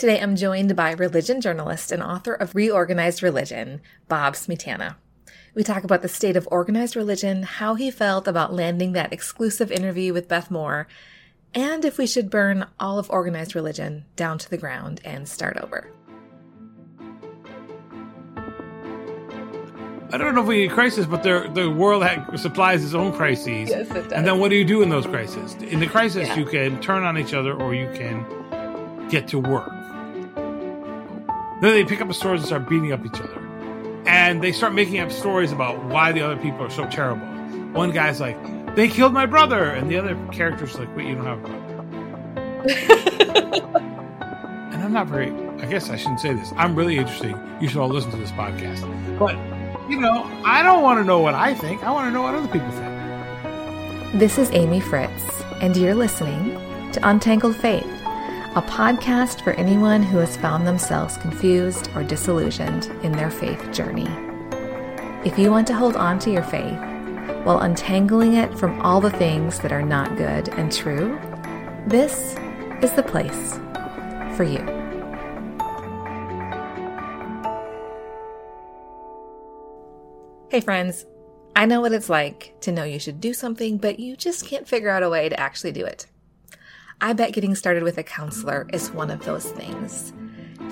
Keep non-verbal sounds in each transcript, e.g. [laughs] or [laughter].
Today I'm joined by religion journalist and author of Reorganized Religion, Bob Smietana. We talk about the state of organized religion, how he felt about landing that exclusive interview with Beth Moore, and if we should burn all of organized religion down to the ground and start over. I don't know if we need crisis, but the the world supplies its own crises. Yes, it does. And then what do you do in those crises? In the crisis, Yeah. you can turn on each other or you can get to work. Then they pick up the swords and start beating up each other. And they start making up stories about why the other people are so terrible. One guy's like, they killed my brother. And the other character's like, wait, you don't have a brother. [laughs] and I'm not very, I guess I shouldn't say this. I'm really interesting. You should all listen to this podcast. But, you know, I don't want to know what I think. I want to know what other people think. This is Amy Fritz, and you're listening to Untangled Faith, a podcast for anyone who has found themselves confused or disillusioned in their faith journey. If you want to hold on to your faith while untangling it from all the things that are not good and true, this is the place for you. Hey, friends. I know what it's like to know you should do something, but you just can't figure out a way to actually do it. I bet getting started with a counselor is one of those things.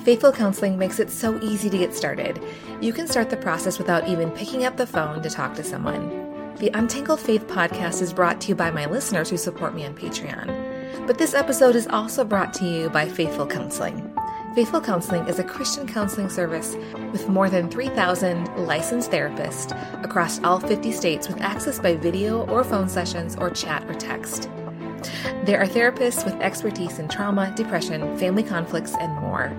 Faithful Counseling makes it so easy to get started. You can start the process without even picking up the phone to talk to someone. The Untangled Faith podcast is brought to you by my listeners who support me on Patreon. But this episode is also brought to you by Faithful Counseling. Faithful Counseling is a Christian counseling service with more than 3,000 licensed therapists across all 50 states with access by video or phone sessions or chat or text. There are therapists with expertise in trauma, depression, family conflicts, and more.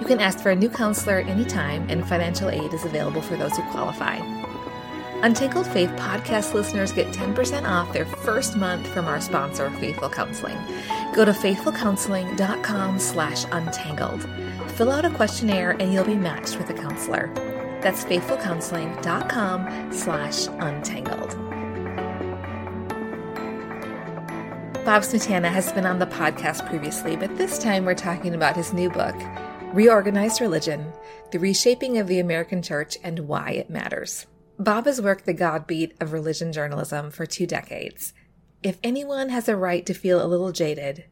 You can ask for a new counselor anytime, and financial aid is available for those who qualify. Untangled Faith podcast listeners get 10% off their first month from our sponsor, Faithful Counseling. Go to faithfulcounseling.com slash untangled. Fill out a questionnaire and you'll be matched with a counselor. That's faithfulcounseling.com slash untangled. Bob Smietana has been on the podcast previously, but this time we're talking about his new book, Reorganized Religion The Reshaping of the American Church and Why It Matters. Bob has worked the God beat of religion journalism for two decades. If anyone has a right to feel a little jaded,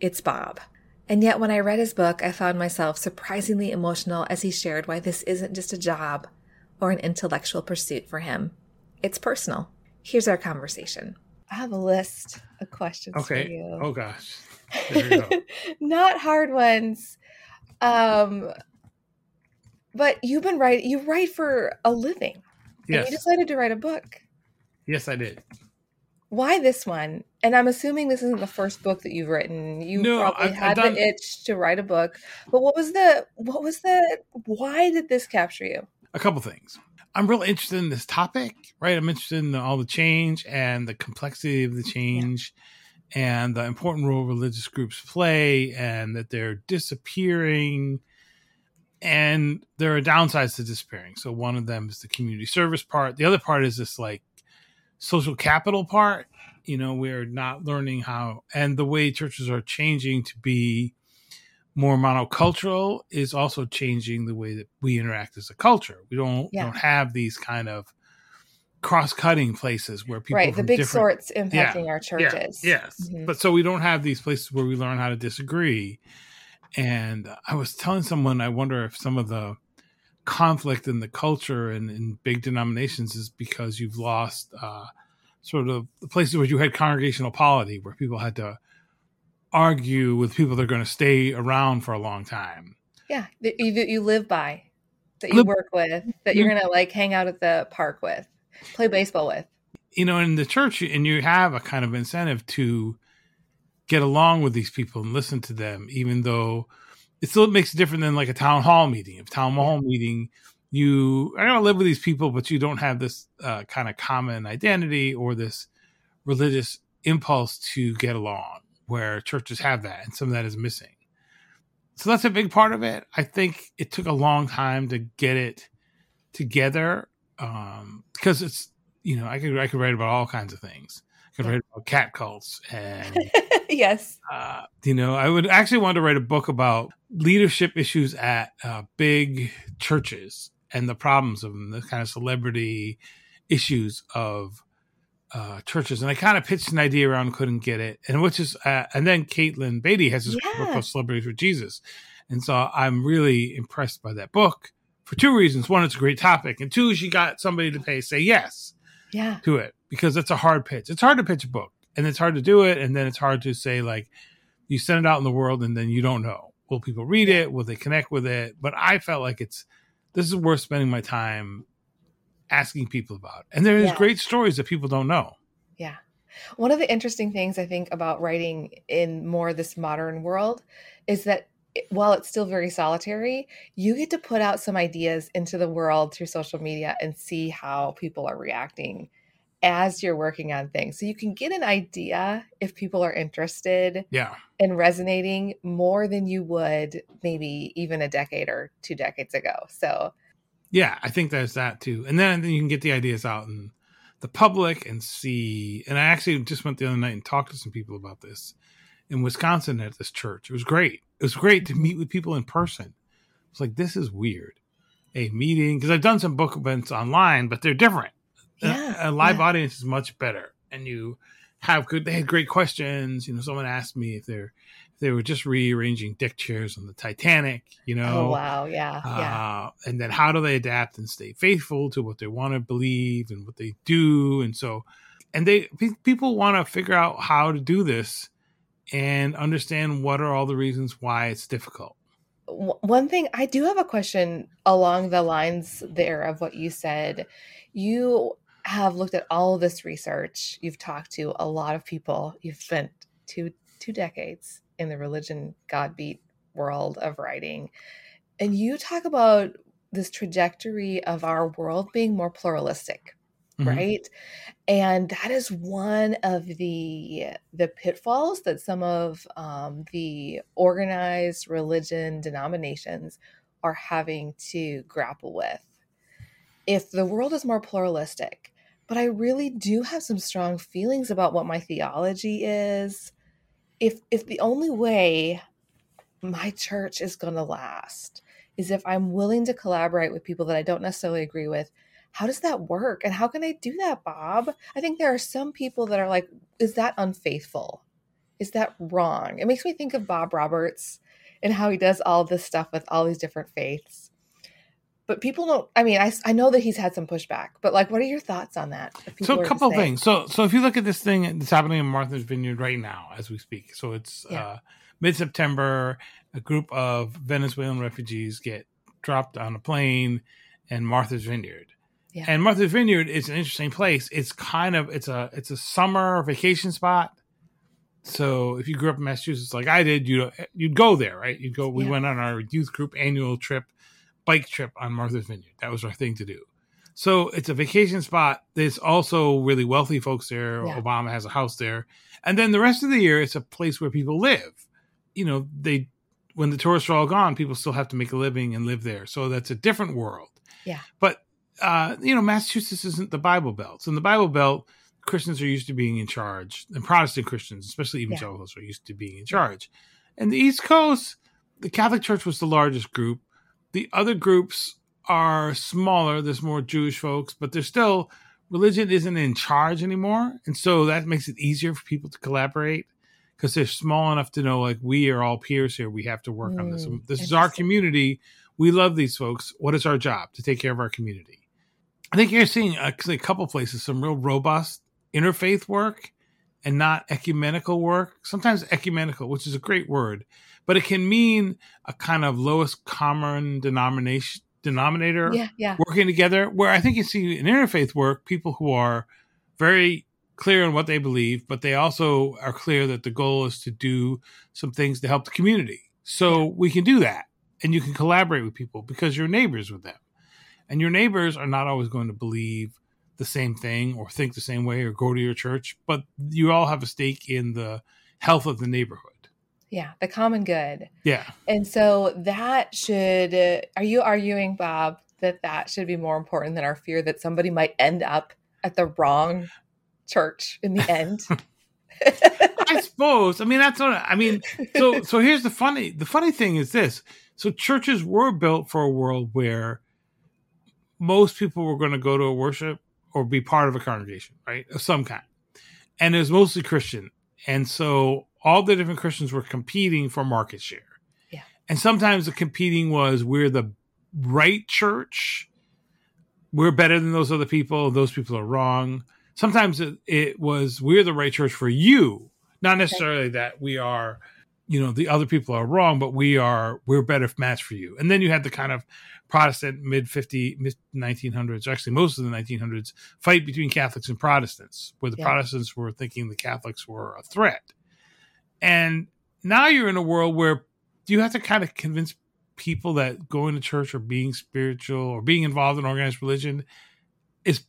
it's Bob. And yet, when I read his book, I found myself surprisingly emotional as he shared why this isn't just a job or an intellectual pursuit for him. It's personal. Here's our conversation. I have a list of questions for Okay. you. Oh, gosh. There you go. [laughs] Not hard ones. Um, but you've been writing. You write for a living, and yes. you decided to write a book. yes, I did. Why this one? And I'm assuming this isn't the first book that you've written. You No, probably I've- I've had done- the itch to write a book. But what was the? What was the? Why did this capture you? a couple things. I'm real interested in this topic, right? I'm interested in all the change and the complexity of the change and the important role religious groups play and that they're disappearing. And there are downsides to disappearing. So one of them is the community service part. The other part is this like social capital part. You know, we're not learning how and the way churches are changing to be more monocultural is also changing the way that we interact as a culture. We don't Yeah. don't have these kind of cross-cutting places where people right, the big different- sorts impacting our churches. yeah, yes. Mhm. But so we don't have these places where we learn how to disagree. And I was telling someone, I wonder if some of the conflict in the culture and in big denominations is because you've lost uh, sort of the places where you had congregational polity, where people had to argue with people that are going to stay around for a long time. Yeah, that you, you live by, that you work with, that you're gonna like hang out at the park with, play baseball with. you know, in the church, and you have a kind of incentive to get along with these people and listen to them, even though it still makes it different than like a town hall meeting. If town hall meeting, you are going to live with these people, but you don't have this uh, kind of common identity or this religious impulse to get along, where churches have that, and some of that is missing. So that's a big part of it. I think it took a long time to get it together um, because it's you know I could I could write about all kinds of things. I could write about cat cults and [laughs] yes. uh, you know, I would actually want to write a book about leadership issues at uh, big churches and the problems of them, the kind of celebrity issues of uh, churches. And I kind of pitched an idea around, couldn't get it, and which is, uh, and then Katelyn Beaty has this book called Celebrities with Jesus, and so I'm really impressed by that book for two reasons. One, it's a great topic, and two, she got somebody to pay say yes Yeah. to it because it's a hard pitch. It's hard to pitch a book and it's hard to do it. And then it's hard to say, like, you send it out in the world and then you don't know. Will people read it? Will they connect with it? But I felt like it's, this is worth spending my time asking people about. And there is Yeah. great stories that people don't know. Yeah. One of the interesting things I think about writing in more this modern world is that while it's still very solitary, you get to put out some ideas into the world through social media and see how people are reacting as you're working on things. So you can get an idea if people are interested Yeah. and resonating more than you would maybe even a decade or two decades ago. So, Yeah. I think there's that too. And then, then you can get the ideas out in the public and see. And I actually just went the other night and talked to some people about this in Wisconsin at this church. It was great. It was great to meet with people in person. It's like, this is weird. A meeting, because I've done some book events online, but they're different. A- Yeah, A, live yeah. audience is much better. And you have good, they had great questions. You know, someone asked me if they're, they were just rearranging deck chairs on the Titanic, you know. oh wow, yeah, yeah. Uh, and then how do they adapt and stay faithful to what they want to believe and what they do and so and they people want to figure out how to do this and understand what are all the reasons why it's difficult one thing I do have a question along the lines there of what you said. You have looked at all of this research. You've talked to a lot of people. You've spent two two decades in the religion God beat world of writing. And you talk about this trajectory of our world being more pluralistic Mhm. right and that is one of the the pitfalls that some of um, the organized religion denominations are having to grapple with if the world is more pluralistic but i really do have some strong feelings about what my theology is if if the only way my church is going to last is if i'm willing to collaborate with people that i don't necessarily agree with how does that work? And how can i do that bob? I think there are some people that are like is that unfaithful? Is that wrong? It makes me think of bob roberts and how he does all this stuff with all these different faiths but people don't i mean i, I know that he's had some pushback but like what are your thoughts on that? So a couple of things. So so if you look at this thing that's happening in martha's vineyard right now as we speak. So it's Yeah. uh mid-september a group of venezuelan refugees get dropped on a plane in martha's vineyard. Yeah. and martha's vineyard is an interesting place. It's kind of it's a it's a summer vacation spot. So if you grew up in massachusetts like i did you you'd go there right? You'd go we Yeah. went on our youth group annual trip bike trip on martha's vineyard that was our thing to do so it's a vacation spot. There's also really wealthy folks there. Yeah. Obama has a house there. And then the rest of the year, it's a place where people live. You know, they when the tourists are all gone, people still have to make a living and live there. So that's a different world. Yeah. But uh, you know, Massachusetts isn't the Bible Belt. So in the Bible Belt, Christians are used to being in charge, and Protestant Christians, especially evangelicals, are used to being in charge. And the East Coast, the Catholic Church was the largest group. The other groups are smaller. There's more Jewish folks, but there's still religion isn't in charge anymore, and so that makes it easier for people to collaborate because they're small enough to know like we are all peers here. We have to work on this. Mm, This is our community. We love these folks. What is our job to take care of our community? I think you're seeing actually a couple places some real robust interfaith work and not ecumenical work. Sometimes ecumenical, which is a great word, but it can mean a kind of lowest common denomination denominator yeah yeah working together. Where I think you see in interfaith work, people who are very clear on what they believe, but they also are clear that the goal is to do some things to help the community. So we can do that, and you can collaborate with people because you're neighbors with them, and your neighbors are not always going to believe the same thing or think the same way or go to your church, but you all have a stake in the health of the neighborhood. yeah the common good Yeah. And so that should, uh, are you arguing, Bob, that that should be more important than our fear that somebody might end up at the wrong church in the end. [laughs] I suppose. I mean, that's what I mean. So, so here's the funny. The funny thing is this. So churches were built for a world where most people were going to go to a worship or be part of a congregation, right, of some kind, and it was mostly Christian, and so all the different Christians were competing for market share. Yeah. And sometimes the competing was we're the right church, we're better than those other people, those people are wrong. Sometimes it, it was we're the right church for you, not necessarily okay. that we are, you know, the other people are wrong, but we are we're better match for you. And then you had the kind of Protestant mid 50 mid 1900s, actually most of the 1900s fight between Catholics and Protestants, where the yeah. Protestants were thinking the Catholics were a threat. And now you're in a world where you have to kind of convince people that going to church or being spiritual or being involved in organized religion is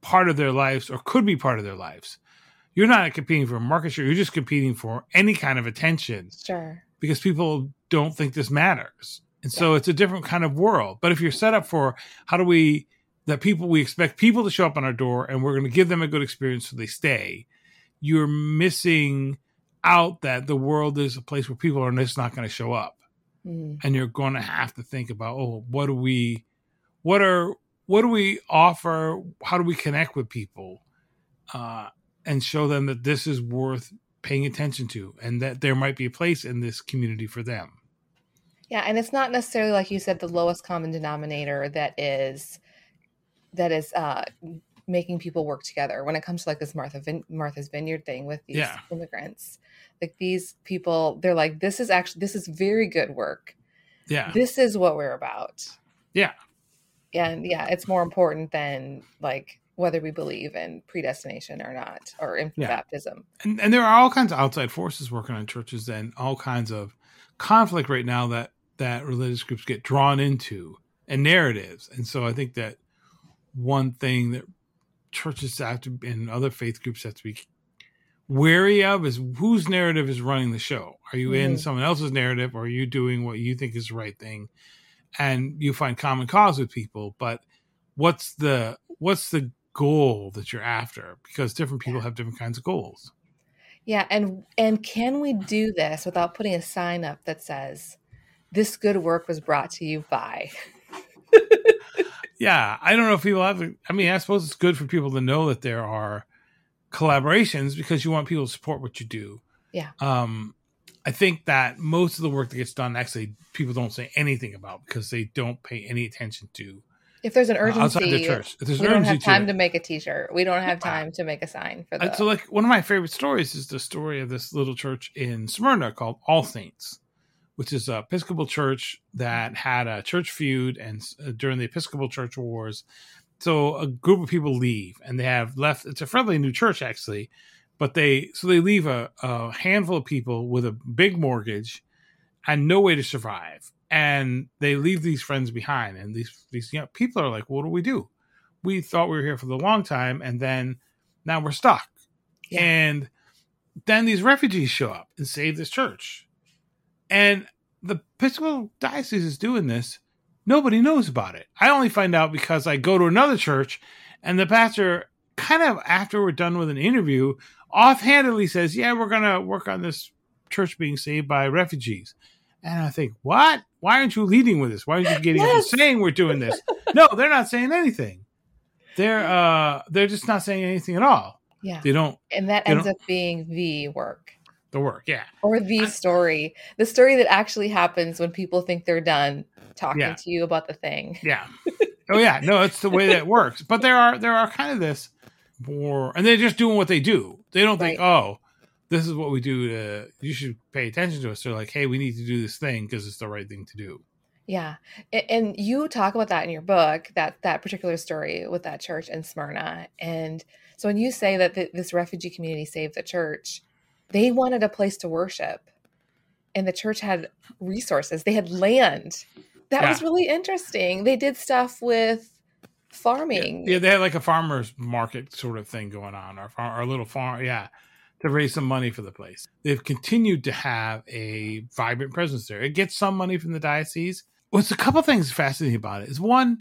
part of their lives or could be part of their lives. You're not competing for market share, you're just competing for any kind of attention. Sure. Because people don't think this matters. And so yeah. it's a different kind of world. But if you're set up for how do we that people we expect people to show up on our door and we're going to give them a good experience so they stay, you're missing out that the world is a place where people are just not going to show up. Mm. And you're going to have to think about, oh, what do we what are what do we offer? How do we connect with people uh, and show them that this is worth paying attention to and that there might be a place in this community for them? Yeah, and it's not necessarily like you said the lowest common denominator that is that is uh, making people work together when it comes to like this Martha Vin- Martha's Vineyard thing with these yeah. immigrants. Like these people, they're like, this is actually this is very good work. Yeah, this is what we're about. Yeah, and yeah, it's more important than like whether we believe in predestination or not, or in yeah. baptism. And, and there are all kinds of outside forces working on churches, and all kinds of conflict right now that that religious groups get drawn into, and narratives. And so I think that one thing that churches have to and other faith groups have to be wary of is whose narrative is running the show. Are you mm-hmm. in someone else's narrative, or are you doing what you think is the right thing? and you find common cause with people but what's the what's the goal that you're after because different people have different kinds of goals. Yeah and and can we do this without putting a sign up that says this good work was brought to you by? [laughs] Yeah i don't know if people have i mean i suppose it's good for people to know that there are collaborations because you want people to support what you do. Yeah. Um I think that most of the work that gets done actually people don't say anything about because they don't pay any attention to. If there's an urgency, uh, outside the church, if there's we don't have time to, to, make a T-shirt. We don't have time to make a sign for that. So, like one of my favorite stories is the story of this little church in Smyrna called All Saints, which is a Episcopal church that had a church feud, and uh, during the Episcopal Church Wars, so a group of people leave, and they have left. It's a friendly new church actually, but they so they leave a, a handful of people with a big mortgage and no way to survive and they leave these friends behind and these these you know, people are like what do we do? We thought we were here for the long time and then now we're stuck. Yeah. and then these refugees show up and save this church. And the episcopal diocese is doing this. Nobody knows about it. I only find out because i go to another church and the pastor kind of after we're done with an interview offhandedly says, "Yeah, we're going to work on this church being saved by refugees." And I think, "What? Why aren't you leading with this? Why aren't you getting yes. saying we're doing this?" no, they're not saying anything. They're uh they're just not saying anything at all. Yeah. They don't And that ends up being the work. The work, yeah. Or the I, story. The story that actually happens when people think they're done talking yeah. to you about the thing. Yeah. oh yeah, no, it's the way that works. But there are there are kind of this more, and they're just doing what they do. They don't think, oh, this is what we do. To, you should pay attention to us. They're like, hey, we need to do this thing because it's the right thing to do. Yeah, and you talk about that in your book that that particular story with that church in Smyrna. And so when you say that the, this refugee community saved the church, they wanted a place to worship, and the church had resources. They had land. That yeah. was really interesting. They did stuff with farming. Yeah, yeah, they had like a farmers market sort of thing going on, or, or a little farm. Yeah, to raise some money for the place. They've continued to have a vibrant presence there. It gets some money from the diocese. What's a couple things fascinating about it is one,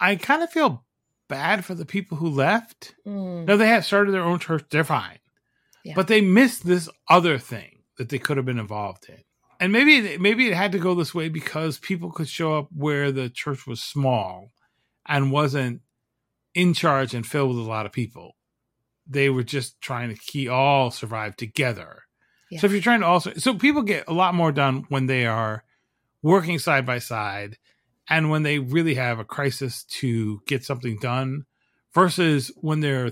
I kind of feel bad for the people who left. Mm. No, they had started their own church. They're fine. Yeah. But they missed this other thing that they could have been involved in. And maybe maybe it had to go this way because people could show up where the church was small and wasn't in charge and filled with a lot of people. They were just trying to keep all survive together. Yeah. So if you're trying to also so people get a lot more done when they are working side by side and when they really have a crisis to get something done versus when they're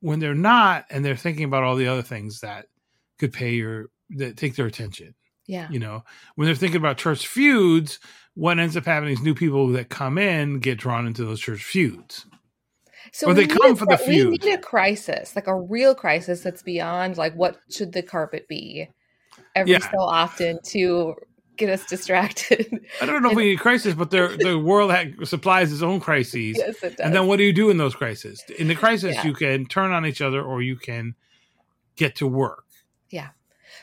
when they're not and they're thinking about all the other things that could pay your that take their attention Yeah. you know when they're thinking about church feuds what ends up happening is new people that come in get drawn into those church feuds So Or they come for the cri- We need a crisis, like a real crisis that's beyond like what should the carpet be every Yeah. so often to get us distracted. i don't know if we need a crisis but the the world ha- supplies its own crises yes, it does. and then what do you do in those crises in the crisis Yeah. you can turn on each other or you can get to work Yeah.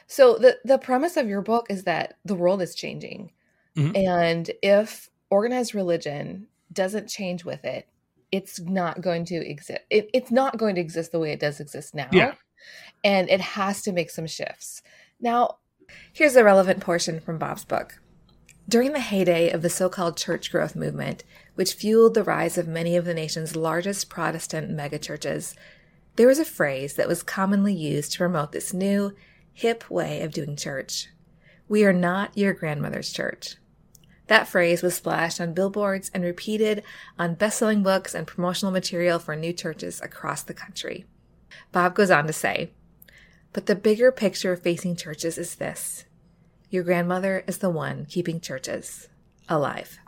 So the the premise of your book is that the world is changing, Mhm. and if organized religion doesn't change with it, it's not going to exist. It, it's not going to exist the way it does exist now. Yeah. and it has to make some shifts. Now, here's a relevant portion from Bob's book. During the heyday of the so-called church growth movement, which fueled the rise of many of the nation's largest Protestant megachurches, there was a phrase that was commonly used to promote this new, hip way of doing church. We are not your grandmother's church. That phrase was splashed on billboards and repeated on best-selling books and promotional material for new churches across the country. Bob goes on to say, but the bigger picture facing churches is this. Your grandmother is the one keeping churches alive.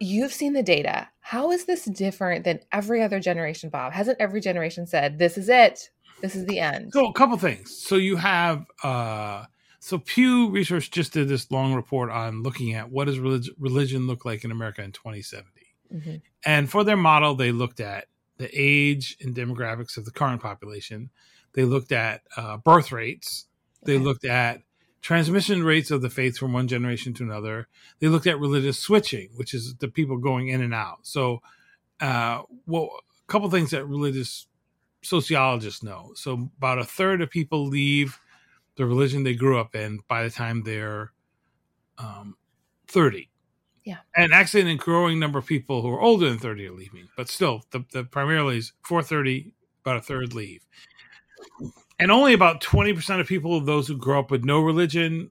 You've seen the data. How is this different than every other generation, Bob? Hasn't every generation said, this is it? This is the end? So a couple things. So you have uh so Pew Research just did this long report on looking at what does religion, religion look like in America in 2070. Mhm. And for their model they looked at the age and demographics of the current population. They looked at uh, birth rates. They Okay. looked at transmission rates of the faith from one generation to another. They looked at religious switching, which is the people going in and out. So, uh, well, a couple things that religious sociologists know. So, about a third of people leave the religion they grew up in by the time they're um, 30. Yeah. And actually, a growing number of people who are older than 30 are leaving, but still, the, the primarily is 430, about a third leave. And only about 20% of people, those who grow up with no religion,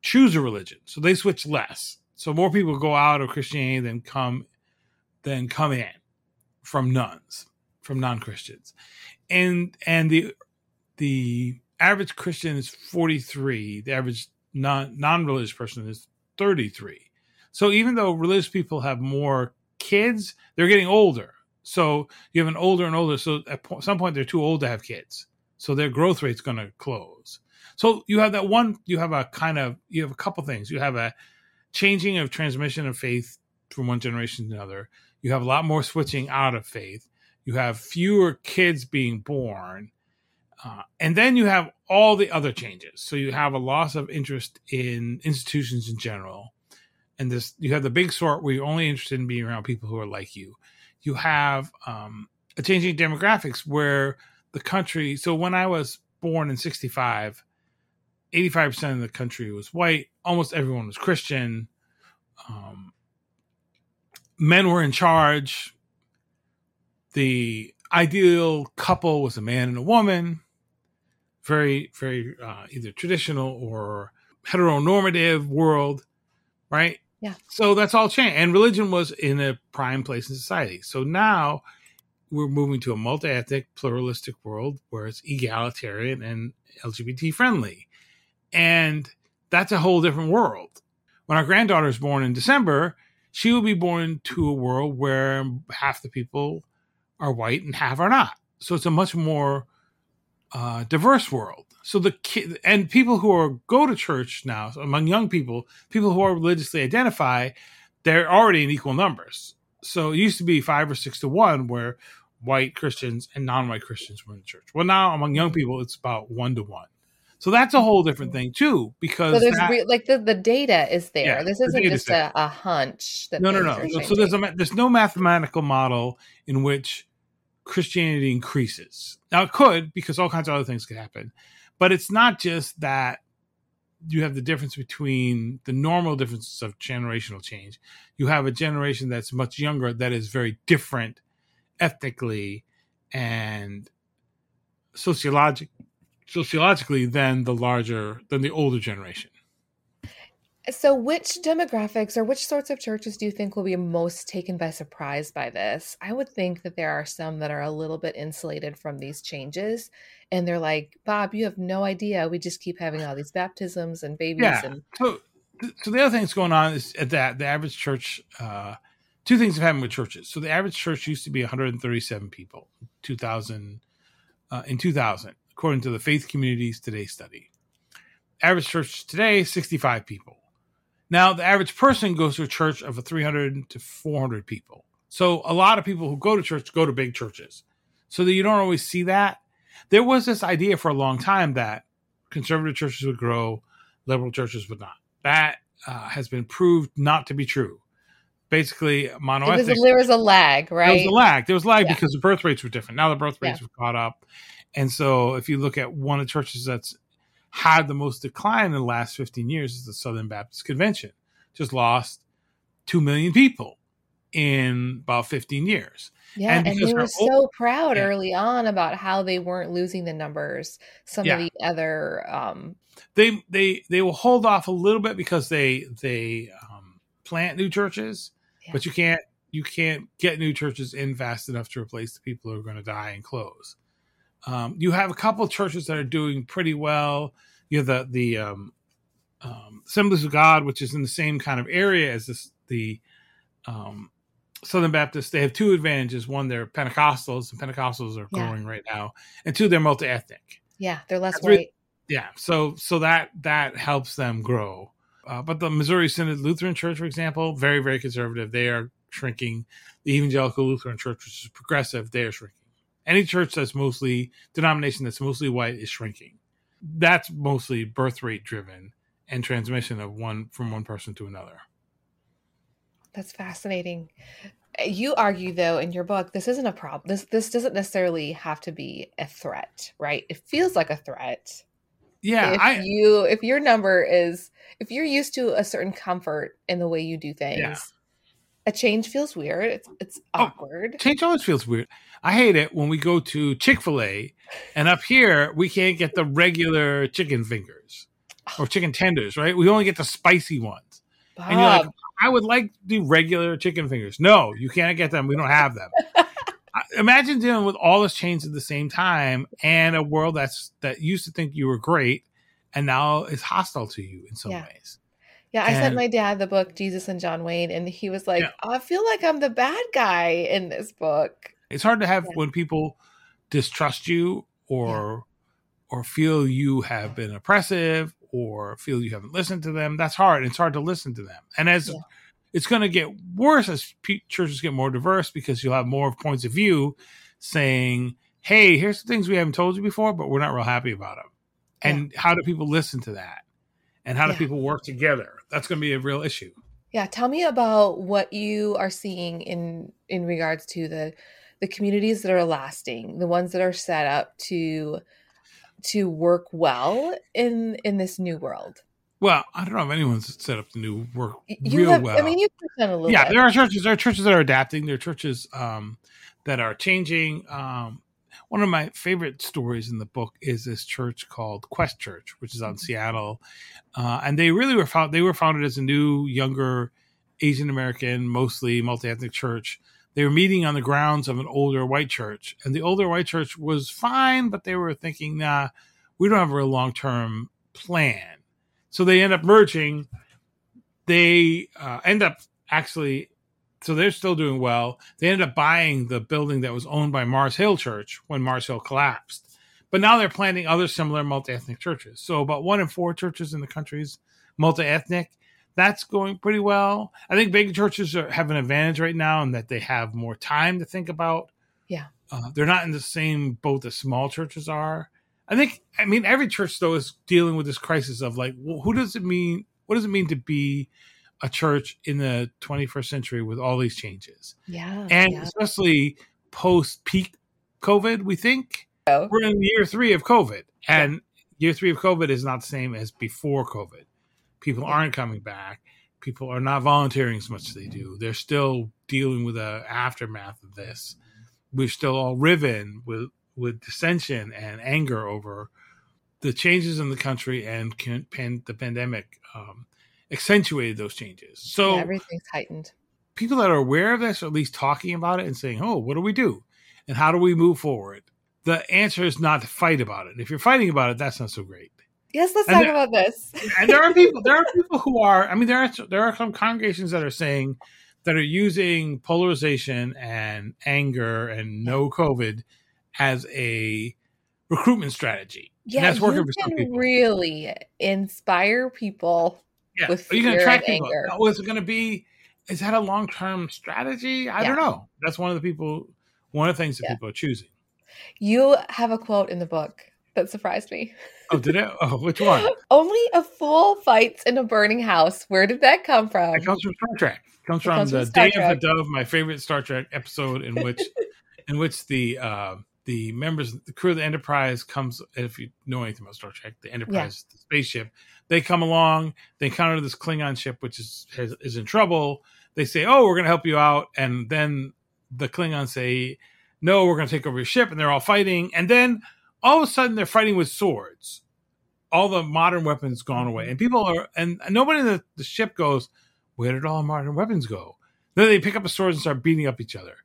choose a religion. So they switch less. So more people go out of Christianity than come than come in from nones, from non-Christians. And and the the average Christian is 43, the average non non-religious person is 33. So even though religious people have more kids, they're getting older. So you have an older and older. So at po- some point, they're too old to have kids. So their growth rate's going to close. So you have that one. You have a kind of you have a couple things. You have a changing of transmission of faith from one generation to another. You have a lot more switching out of faith. You have fewer kids being born. Uh, and then you have all the other changes. So you have a loss of interest in institutions in general. And this, you have the big sort where you're only interested in being around people who are like you. You have um, a changing demographics where the country. So when I was born in 65, 85% of the country was white. Almost everyone was Christian. Um, men were in charge. The ideal couple was a man and a woman. Very, very uh, either traditional or heteronormative world, right? Yeah. So that's all changed. And religion was in a prime place in society. So now we're moving to a multi ethnic, pluralistic world where it's egalitarian and LGBT friendly. And that's a whole different world. When our granddaughter is born in December, she will be born to a world where half the people are white and half are not. So it's a much more uh, diverse world. So the kid and people who are go to church now among young people, people who are religiously identify, they're already in equal numbers. So it used to be five or six to one where white Christians and non-white Christians were in the church. Well, now among young people, it's about one to one. So that's a whole different thing too, because So there's that- re- like the, the data is there. Yeah, this isn't data's just a, a hunch. That no, no, no. So there's a there's no mathematical model in which Christianity increases. Now it could because all kinds of other things could happen, but it's not just that you have the difference between the normal differences of generational change. You have a generation that's much younger that is very different ethnically and sociologic sociologically than the larger than the older generation. So, which demographics or which sorts of churches do you think will be most taken by surprise by this? I would think that there are some that are a little bit insulated from these changes. And they're like, Bob, you have no idea. We just keep having all these baptisms and babies. Yeah. And So, so the other thing that's going on is at that the average church. Uh, two things have happened with churches. So the average church used to be 137 people, 2000 uh, in 2000, according to the Faith Communities Today study. Average church today 65 people. Now the average person goes to a church of a 300 to 400 people. So a lot of people who go to church go to big churches. So that you don't always see that. There was this idea for a long time that conservative churches would grow, liberal churches would not. That uh, has been proved not to be true. Basically, it was, monoethnic. there was a lag, right? There was a lag. There was a lag Yeah. because the birth rates were different. Now the birth rates Yeah. have caught up, and so if you look at one of the churches that's had the most decline in the last 15 years is the Southern Baptist Convention. Just lost two million people in about 15 years. Yeah, And and, they were so old- proud Yeah. early on about how they weren't losing the numbers. Some Yeah. of the other, um, They they they will hold off a little bit because they they um, plant new churches, Yeah. but you can't you can't get new churches in fast enough to replace the people who are going to die and close. Um, you have a couple churches that are doing pretty well. You have the the um, um, Assemblies of God, which is in the same kind of area as this, the um, Southern Baptists. They have two advantages: one, they're Pentecostals, and Pentecostals are Yeah. growing right now, and two, they're multi ethnic yeah, they're less That's really- white. yeah so so that that helps them grow uh, but the missouri synod lutheran church for example very very conservative they are shrinking the evangelical lutheran church which is progressive they are shrinking any church that's mostly denomination that's mostly white is shrinking that's mostly birth rate driven and transmission of one from one person to another That's fascinating. You argue though in your book this isn't a problem. This this doesn't necessarily have to be a threat, right? It feels like a threat. yeah if i you if your number is if you're used to a certain comfort in the way you do things, a change feels weird. It's oh, it's Oh, awkward. change always feels weird i hate it when we go to chick-fil-a and up here we can't get the regular chicken fingers or oh. chicken tenders right we only get the spicy ones and you're like I would like the regular chicken fingers. No, you can't get them. We don't have them. [laughs] Imagine dealing with all this change at the same time and a world that's that used to think you were great and now is hostile to you in some Yeah. ways. Yeah, I sent my dad the book Jesus and John Wayne, and he was like, Yeah. "I feel like I'm the bad guy in this book." It's hard to have Yeah. when people distrust you or or feel you have been oppressive or feel you haven't listened to them. That's hard. It's hard to listen to them. And as Yeah. it's going to get worse as pe- churches get more diverse because you'll have more points of view saying, "Hey, here's the things we haven't told you before, but we're not real happy about them." And how do people listen to that? And how do Yeah. people work together? That's going to be a real issue. Yeah, tell me about what you are seeing in in regards to the the communities that are lasting, the ones that are set up to to work well in in this new world. Well, I don't know if anyone's set up the new work You real have, well. I mean, you've done a little yeah, bit. there are churches. There are churches that are adapting. There are churches um, that are changing. Um, one of my favorite stories in the book is this church called Quest Church, which is out in Seattle, uh, and they really were found. They were founded as a new, younger, Asian American, mostly multi ethnic church. They were meeting on the grounds of an older white church, and the older white church was fine, but they were thinking, "Nah, we don't have a long term plan." So they end up merging. They uh, end up actually so they're still doing well. They ended up buying the building that was owned by Mars Hill Church when Mars Hill collapsed. But now they're planning other similar multi ethnic churches. So about one in four churches in the country is multi ethnic. That's going pretty well. I think big churches are, have an advantage right now in that they have more time to think about. Yeah. Uh, they're not in the same boat that small churches are. I think I mean every church though is dealing with this crisis of like, well, who does it mean? What does it mean to be a church in the 21st century with all these changes? Yeah, and yeah. especially post peak COVID, we think Oh. we're in year three of COVID, and year three of COVID is not the same as before COVID. People Yeah. aren't coming back. People are not volunteering as much as they do. They're still dealing with the aftermath of this. We're still all riven with with dissension and anger over the changes in the country, and can, pan, the pandemic um, accentuated those changes. So yeah, everything's heightened. people that are aware of this are at least talking about it and saying, "Oh, what do we do, and how do we move forward?" The answer is not to fight about it. If you're fighting about it, that's not so great. Yes, let's And talk there- about this. And there are people, there are [laughs] people who are. I mean, there are there are some congregations that are saying that are using polarization and anger and no COVID as a recruitment strategy. And Yeah, that's working you for some can people. really inspire people. Yeah, with Are you going to attract people? anger. Now, is it going to be? Is that a long term strategy? I don't know. That's one of the people. One of the things that Yeah. people are choosing. You have a quote in the book that surprised me. Oh, did it? Oh, which one? [laughs] Only a fool fights in a burning house. Where did that come from? It comes from Star Trek. It comes It from comes the Star Day Trek. of the Dove, my favorite Star Trek episode, in which, [laughs] in which the uh, the members, the crew of the Enterprise comes. If you know anything about Star Trek, the Enterprise, the spaceship, they come along. They encounter this Klingon ship, which is has, is in trouble. They say, "Oh, we're going to help you out," and then the Klingons say, "No, we're going to take over your ship," and they're all fighting. And then all of a sudden, they're fighting with swords. All the modern weapons gone away, mm-hmm. and people are, and nobody in the, the ship goes, "Where did all the modern weapons go?" Then they pick up the swords and start beating up each other,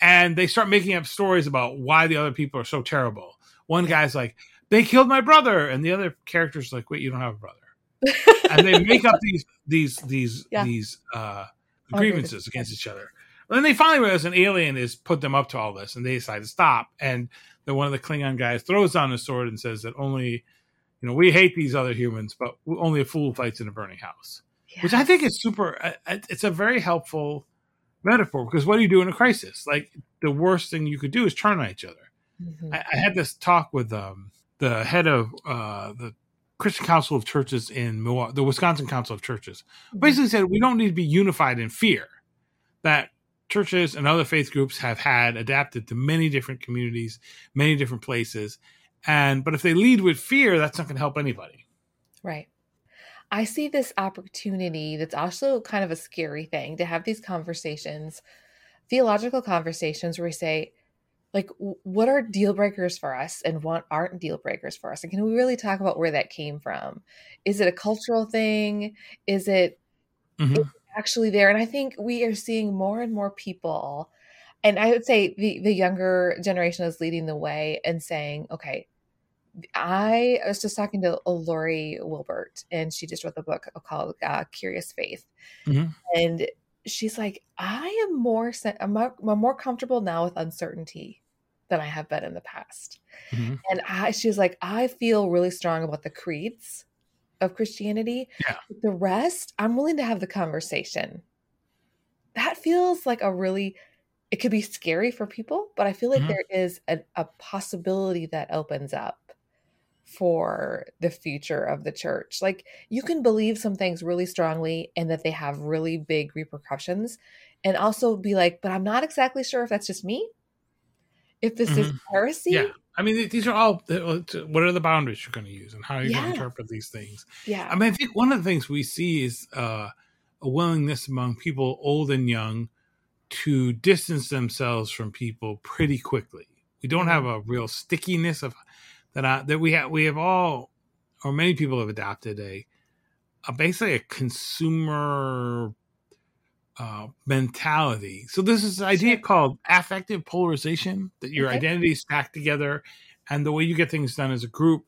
and they start making up stories about why the other people are so terrible. One guy's like, "They killed my brother," and the other character's like, "Wait, you don't have a brother." [laughs] and they make up these these these Yeah. these uh, Oh, grievances against each other. And then they finally realize an alien is put them up to all this, and they decide to stop. And then one of the Klingon guys throws down his sword and says that only, you know, we hate these other humans, but only a fool fights in a burning house. Which I think is super. uh, It's a very helpful metaphor because what do you do in a crisis? Like the worst thing you could do is turn on each other. Mhm. I, I had this talk with um, the head of uh, the Christian Council of Churches in Milwaukee, the Wisconsin Council of Churches. Basically, said we don't need to be unified in fear. That churches and other faith groups have had adapted to many different communities, many different places, and but if they lead with fear, that's not going to help anybody. Right. I see this opportunity that's also kind of a scary thing to have these conversations, theological conversations where we say, like, what are deal breakers for us and what aren't deal breakers for us? And can we really talk about where that came from? Is it a cultural thing? Is it Mhm. actually there? And I think we are seeing more and more people, and I would say the, the younger generation is leading the way and saying, okay, I was just talking to Lore Wilbert, and she just wrote the book called uh, "Curious Faith," Mhm. and she's like, "I am more, I'm more, I'm more comfortable now with uncertainty than I have been in the past." Mhm. And I, she was like, "I feel really strong about the creeds of Christianity. Yeah. The rest, I'm willing to have the conversation." That feels like a really it could be scary for people, but I feel like Mhm. there is a, a possibility that opens up for the future of the church. Like you can believe some things really strongly and that they have really big repercussions, and also be like, but I'm not exactly sure if that's just me. If this is heresy, Yeah, I mean these are all. What are the boundaries you're going to use, and how are you going to interpret these things? yeah, I mean, I think one of the things we see is uh, a willingness among people, old and young, to distance themselves from people pretty quickly. We don't have a real stickiness of that. I, that we have. We have all, or many people have adopted a, a basically a consumer uh, mentality. So this is an idea called affective polarization that your Okay. identity is stacked together, and the way you get things done as a group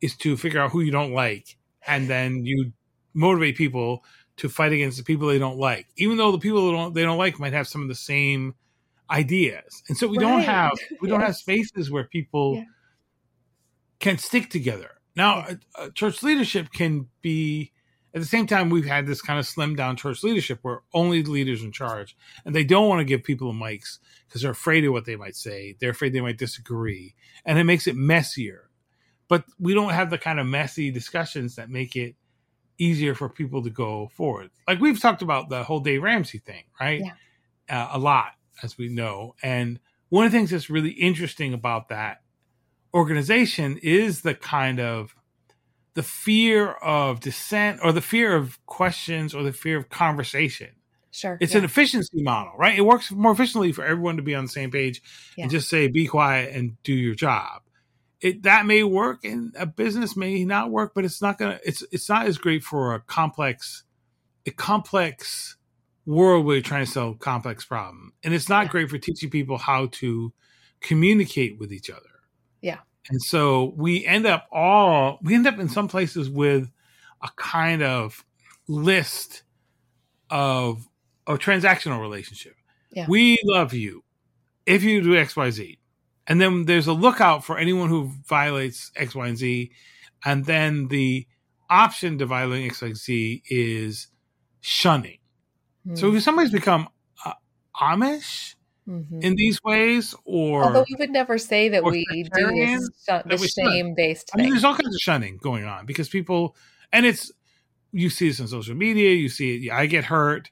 is to figure out who you don't like, and then you motivate people to fight against the people they don't like, even though the people they don't, they don't like might have some of the same ideas. And so we don't have we don't have spaces where people Yeah. Can stick together. Now, Yeah. uh, church leadership can be at the same time we've had this kind of slimmed down church leadership where only the leaders in charge and they don't want to give people the mics because they're afraid of what they might say they're afraid they might disagree and it makes it messier but we don't have the kind of messy discussions that make it easier for people to go forward. Like we've talked about the whole Dave Ramsey thing, right? Yeah. Uh, a lot, as we know. And one of the things that's really interesting about that organization is the kind of the fear of dissent or the fear of questions or the fear of conversation. Sure. It's yeah. an efficiency model, right? It works more efficiently for everyone to be on the same page yeah. and just say, be quiet and do your job. It that may work and a business may not work, but it's not gonna it's it's not as great for a complex a complex world where you're trying to solve complex problem. And it's not yeah. great for teaching people how to communicate with each other. And so we end up all we end up in some places with a kind of list of a transactional relationship. Yeah. We love you if you do X, Y, Z. And then there's a lookout for anyone who violates X, Y, and Z. And then the option to violate X, Y, Z is shunning. Mm-hmm. So if somebody's become uh, Amish, mm-hmm. in these ways, or although we would never say that we do this shame based. I mean, there's all kinds of shunning going on because people, and it's you see this on social media. You see it. I get hurt.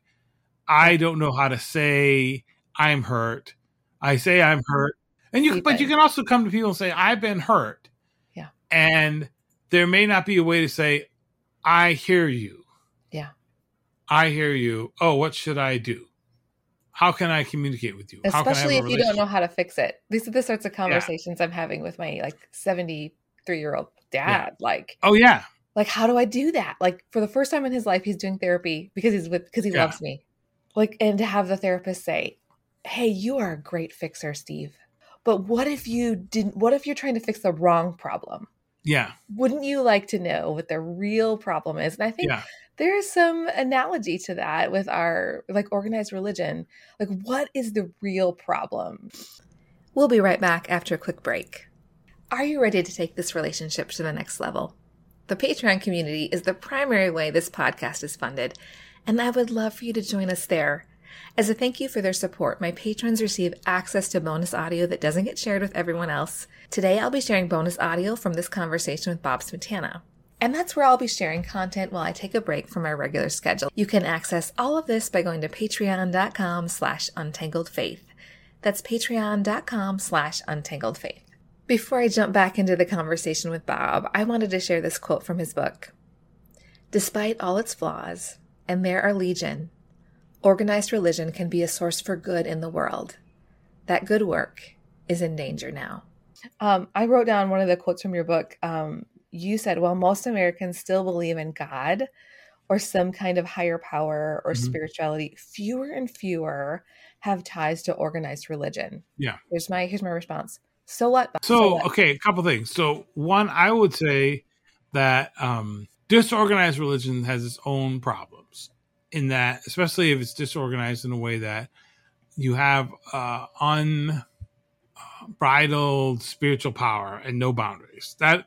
I don't know how to say I'm hurt. I say I'm hurt, and you. But you can also come to people and say I've been hurt. Yeah. And there may not be a way to say I hear you. Yeah. I hear you. Oh, what should I do? How can I communicate with you? Especially if you don't know how to fix it. These are the sorts of conversations yeah. I'm having with my like 73 year old dad. Yeah. Like, oh yeah, like how do I do that? Like for the first time in his life, he's doing therapy because he's with because he yeah. loves me. Like, and to have the therapist say, "Hey, you are a great fixer, Steve." But what if you didn't? What if you're trying to fix the wrong problem? Yeah. Wouldn't you like to know what the real problem is? And I think yeah there's some analogy to that with our like organized religion. Like, what is the real problem? We'll be right back after a quick break. Are you ready to take this relationship to the next level? The Patreon community is the primary way this podcast is funded, and I would love for you to join us there. As a thank you for their support, my patrons receive access to bonus audio that doesn't get shared with everyone else. Today, I'll be sharing bonus audio from this conversation with Bob Smietana. And that's where I'll be sharing content while I take a break from my regular schedule. You can access all of this by going to patreon.com slash untangledfaith. That's patreon.com slash untangledfaith. Before I jump back into the conversation with Bob, I wanted to share this quote from his book. Despite all its flaws, and there are legion, organized religion can be a source for good in the world. That good work is in danger now. Um, I wrote down one of the quotes from your book. Um, you said, well, most Americans still believe in God or some kind of higher power or mm-hmm. spirituality. Fewer and fewer have ties to organized religion. Yeah. Here's my here's my response. So what? So, so what? okay, a couple things. So one, I would say that um, disorganized religion has its own problems in that, especially if it's disorganized in a way that you have uh, unbridled spiritual power and no boundaries. That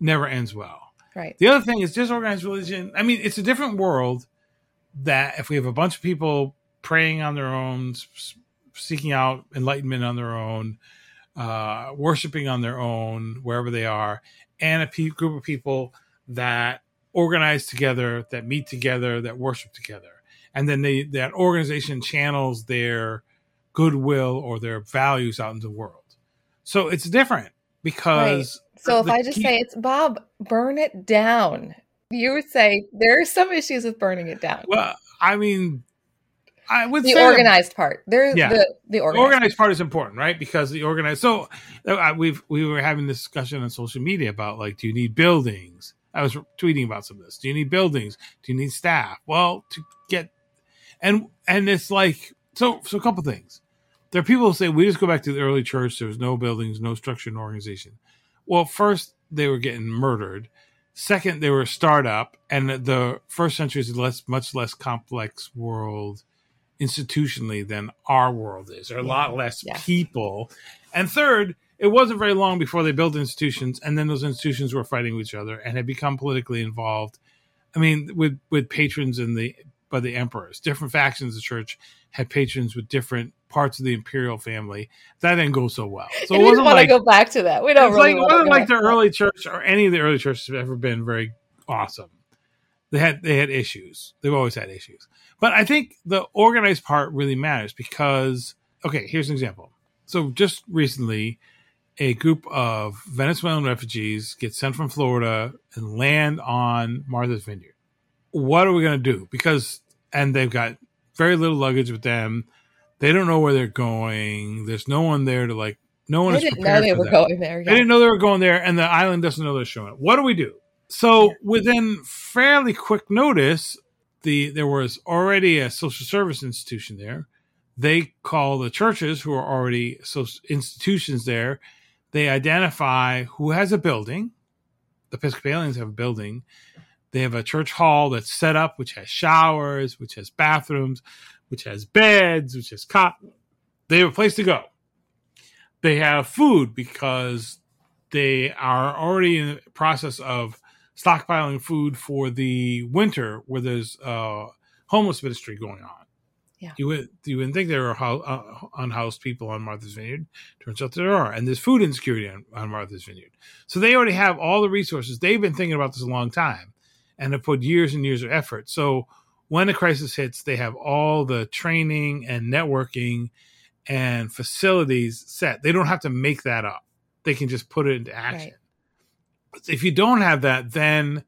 never ends well. Right. The other thing is disorganized religion. I mean, it's a different world that if we have a bunch of people praying on their own, seeking out enlightenment on their own, uh, worshiping on their own, wherever they are, and a pe- group of people that organize together, that meet together, that worship together. And then they that organization channels their goodwill or their values out into the world. So it's different because so if I just key- say it's Bob, burn it down, you would say there are some issues with burning it down. Well, I mean, I would the organized that, part. There's yeah, the the organized, organized part. part is important, right? Because the organized. So uh, we've we were having this discussion on social media about like, do you need buildings? I was tweeting about some of this. Do you need buildings? Do you need staff? Well, to get and and it's like so so a couple things. There are people who say we just go back to the early church. There was no buildings, no structure, no organization. Well, first they were getting murdered. Second, they were a startup, and the first century is a less, much less complex world institutionally than our world is. There are yeah. a lot less yeah. people. And third, it wasn't very long before they built institutions, and then those institutions were fighting with each other and had become politically involved. I mean, with with patrons in the by the emperors. Different factions of the church had patrons with different parts of the imperial family. That didn't go so well. So and it we wasn't want like to go back to that. We don't really like, wasn't like the early church or any of the early churches have ever been very awesome. They had they had issues. They've always had issues. But I think the organized part really matters because okay, here's an example. So just recently, a group of Venezuelan refugees get sent from Florida and land on Martha's Vineyard. What are we going to do? Because and they've got very little luggage with them. They don't know where they're going. There's no one there to like. No one They is didn't know prepared they for were them. going there. They didn't know they were going there, and the island doesn't know they're showing up. What do we do? So within fairly quick notice, the there was already a social service institution there. They call the churches who are already social institutions there. They identify who has a building. The Episcopalians have a building. They have a church hall that's set up, which has showers, which has bathrooms, which has beds, which has cot. They have a place to go. They have food because they are already in the process of stockpiling food for the winter where there's uh, homeless ministry going on. Yeah. You would you wouldn't think there are hou- uh, unhoused people on Martha's Vineyard. Turns out there are, and there's food insecurity on, on Martha's Vineyard. So they already have all the resources. They've been thinking about this a long time, and have put years and years of effort. So when a crisis hits, they have all the training and networking and facilities set. They don't have to make that up. They can just put it into action. If you don't have that, then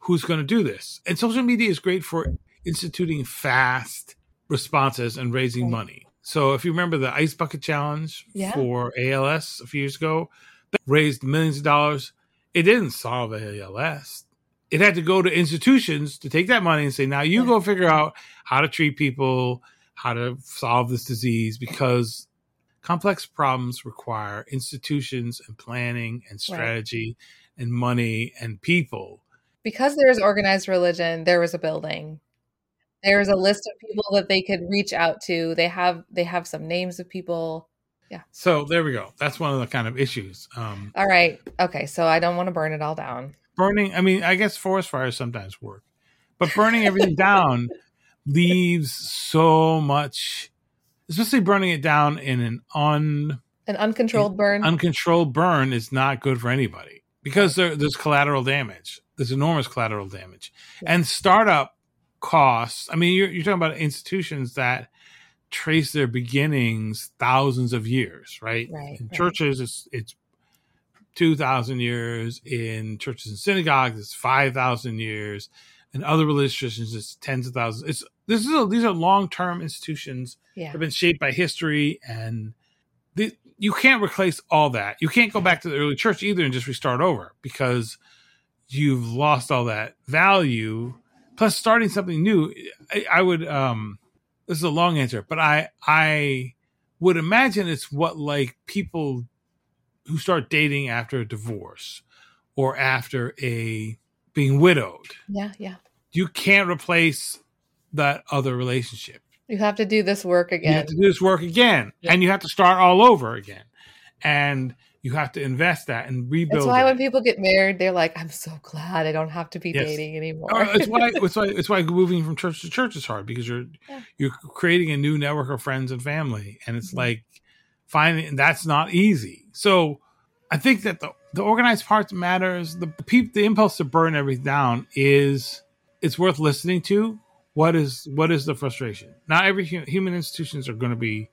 who's going to do this? And social media is great for instituting fast responses and raising Right. money. So if you remember the ice bucket challenge Yeah. for ALS a few years ago, that raised millions of dollars. It didn't solve ALS. It had to go to institutions to take that money and say, now you go figure out how to treat people, how to solve this disease, because complex problems require institutions and planning and strategy and money and people. because there's organized religion there was a building there's a list of people that they could reach out to they have they have some names of people Yeah. So there we go. That's one of the kind of issues. Um, all right okay so i don't want to burn it all down burning, I mean, I guess forest fires sometimes work, but burning everything [laughs] down leaves so much, especially burning it down in an un, an uncontrolled burn uncontrolled burn is not good for anybody because there, there's collateral damage. There's enormous collateral damage. And startup costs, I mean, you're, you're talking about institutions that trace their beginnings thousands of years, right? Right, In right. churches, it's, it's 2,000 years. In churches and synagogues, it's 5,000 years. In other religious traditions, it's tens of thousands. It's, this is a, these are long-term institutions yeah have been shaped by history and the, you can't replace all that. You can't go back to the early church either and just restart over because you've lost all that value. Plus, starting something new, I, I would. um This is a long answer, but I I would imagine it's what like people who start dating after a divorce or after a being widowed. yeah yeah You can't replace that other relationship. you have to do this work again. You have to do this work again, Yeah. and you have to start all over again, and you have to invest that and rebuild. that's why it. when people get married they're like i'm so glad i don't have to be Yes. dating anymore Or it's why [laughs] it's why it's why moving from church to church is hard because you're Yeah. you're creating a new network of friends and family, and it's Mhm. like finding and that's not easy. So I think that the the organized part matters. The peop, the impulse to burn everything down is it's worth listening to. What is what is the frustration? Not every hu- human institutions are going to be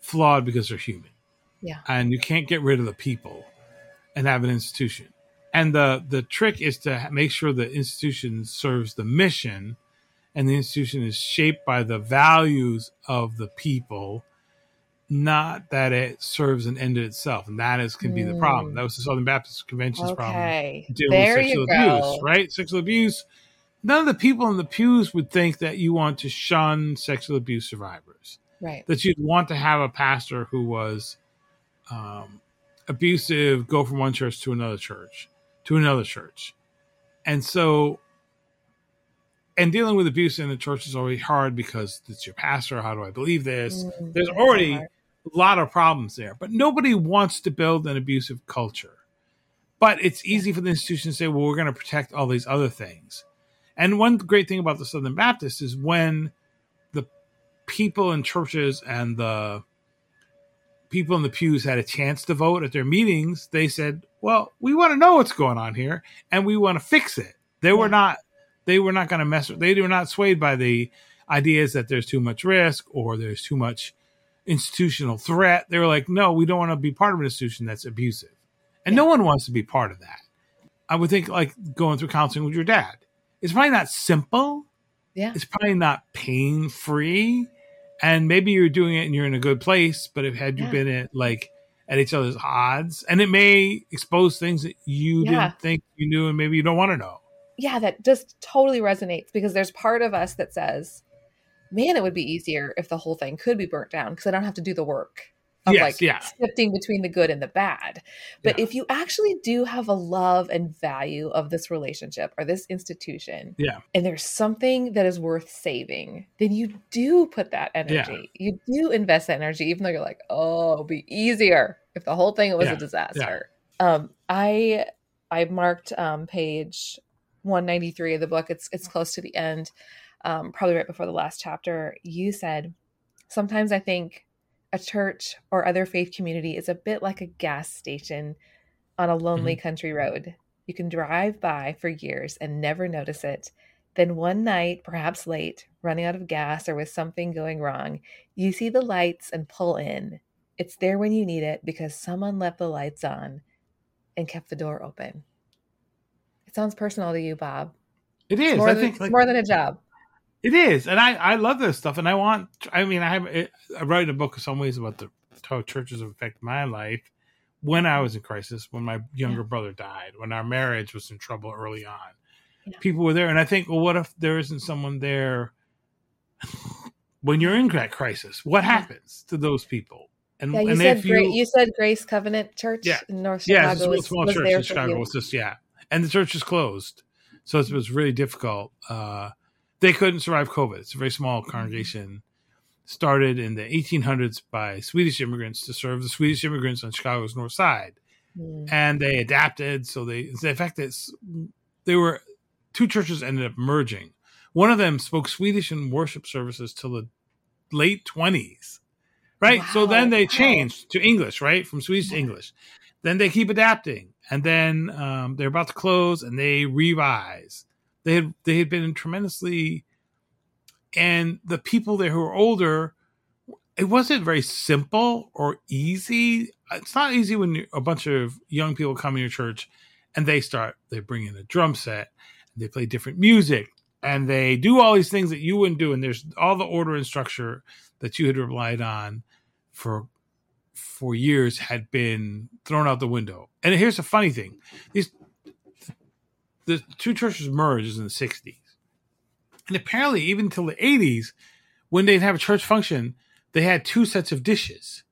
flawed because they're human. Yeah. and you can't get rid of the people and have an institution. And the the trick is to make sure the institution serves the mission, and the institution is shaped by the values of the people, not that it serves an end in itself. And that is can be the problem. Mm. That was the Southern Baptist Convention's problem okay dealing there with sexual abuse, right? Sexual abuse. None of the people in the pews would think that you want to shun sexual abuse survivors. right That you'd want to have a pastor who was um, abusive go from one church to another church to another church, and so and dealing with abuse in the church is already hard because it's your pastor. How do I believe this? Mm, There's already hard. A lot of problems there, but nobody wants to build an abusive culture. But it's easy for the institution to say, well, we're going to protect all these other things. And one great thing about the Southern Baptists is when the people in churches and the people in the pews had a chance to vote at their meetings, they said, "Well, we want to know what's going on here, and we want to fix it." They were not they were not going to mess. With they were not swayed by the ideas that there's too much risk or there's too much institutional threat. They were like, "No, we don't want to be part of an institution that's abusive," and yeah. no one wants to be part of that. I would think like going through counseling with your dad. It's probably not simple. Yeah. It's probably not pain free and maybe you're doing it and you're in a good place but if had you yeah. been at like at each other's odds and it may expose things that you yeah. didn't think you knew and maybe you don't want to know yeah that just totally resonates because there's part of us that says man it would be easier if the whole thing could be burnt down because i don't have to do the work of yes, like yeah. shifting between the good and the bad. But yeah. if you actually do have a love and value of this relationship or this institution, yeah, and there's something that is worth saving, then you do put that energy. Yeah. You do invest that energy, even though you're like, oh, it'll be easier if the whole thing was a disaster. Um, I I marked um, page 193 of the book. It's it's close to the end, um, probably right before the last chapter. You said, sometimes I think a church or other faith community is a bit like a gas station on a lonely mm-hmm. country road. You can drive by for years and never notice it. Then one night, perhaps late, running out of gas or with something going wrong, you see the lights and pull in. It's there when you need it because someone left the lights on and kept the door open. It sounds personal to you, Bob. It is. More I than, think like, more than a job. It is, and I I love this stuff, and I want. I mean, I have I write a book in some ways about the how churches affect my life when I was in crisis, when my younger yeah. brother died, when our marriage was in trouble early on. Yeah. People were there, and I think, well, what if there isn't someone there [laughs] when you're in that crisis? What happens to those people? And, yeah, you and said you, you, said Grace Covenant Church yeah, in North Chicago. Yeah, a small, was, church in Chicago. It's just yeah, and the church is closed, so it was really difficult. Uh, they couldn't survive COVID. It's a very small congregation. Started in the 1800s by Swedish immigrants to serve the Swedish immigrants on Chicago's north side, mm. and they adapted. So they, in fact, it's they were two churches ended up merging. One of them spoke Swedish in worship services till the late 20s, right? Wow. So then they changed to English, right, from Swedish to English. Then they keep adapting, and then um, they're about to close, and they revise they had they had been tremendously, and the people there who were older, it wasn't very simple or easy. It's not easy when a bunch of young people come in your church, and they start they bring in a drum set, they play different music, and they do all these things that you wouldn't do, and there's all the order and structure that you had relied on for for years had been thrown out the window. And here's the funny thing: these the two churches merged in the 60s. And apparently, even until the 80s, when they'd have a church function, they had two sets of dishes.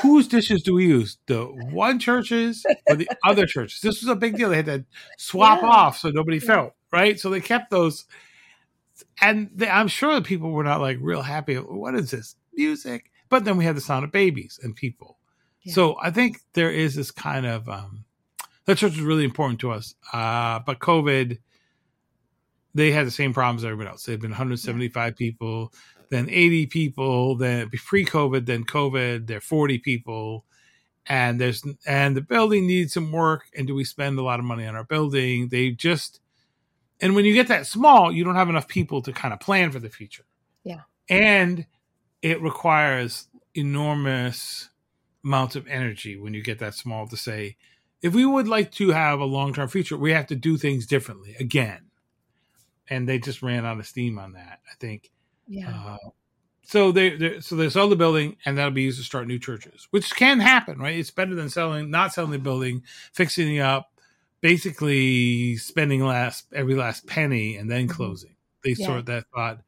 Whose dishes do we use? The one churches or the [laughs] other churches? This was a big deal. They had to swap yeah. off so nobody felt, right? So they kept those. And they, I'm sure the people were not like real happy. What is this music? But then we had the sound of babies and people. Yeah. So I think there is this kind of um, that church was really important to us. Uh, but COVID, they had the same problems as everybody else. They'd been 175 yeah. people, then 80 people, then pre-COVID, then COVID, they're 40 people. And there's and the building needs some work. And do we spend a lot of money on our building? They just and when you get that small, you don't have enough people to kind of plan for the future. Yeah. And it requires enormous amounts of energy when you get that small to say, if we would like to have a long term future, we have to do things differently again. And they just ran out of steam on that, I think. Yeah. Uh, so they, so they sell the building and that'll be used to start new churches, which can happen, right? It's better than selling, not selling the building, fixing it up, basically spending last every last penny and then mm-hmm. closing. They yeah. sort that thought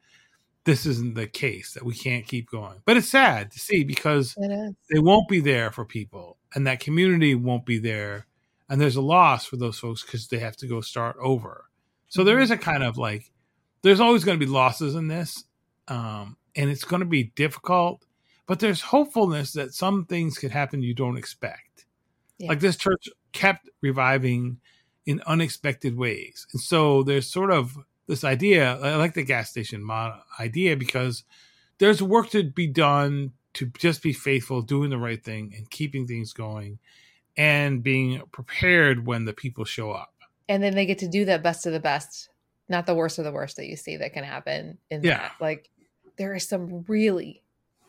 this isn't the case that we can't keep going. But it's sad to see because they won't be there for people and that community won't be there. And there's a loss for those folks because they have to go start over. So mm-hmm. there is a kind of like, there's always going to be losses in this. Um, and it's going to be difficult, but there's hopefulness that some things could happen you don't expect. Yeah. Like this church kept reviving in unexpected ways. And so there's sort of this idea. I like the gas station idea because there's work to be done to just be faithful, doing the right thing, and keeping things going, and being prepared when the people show up. And then they get to do that best of the best, not the worst of the worst that you see that can happen. In Yeah. that. like there are some really,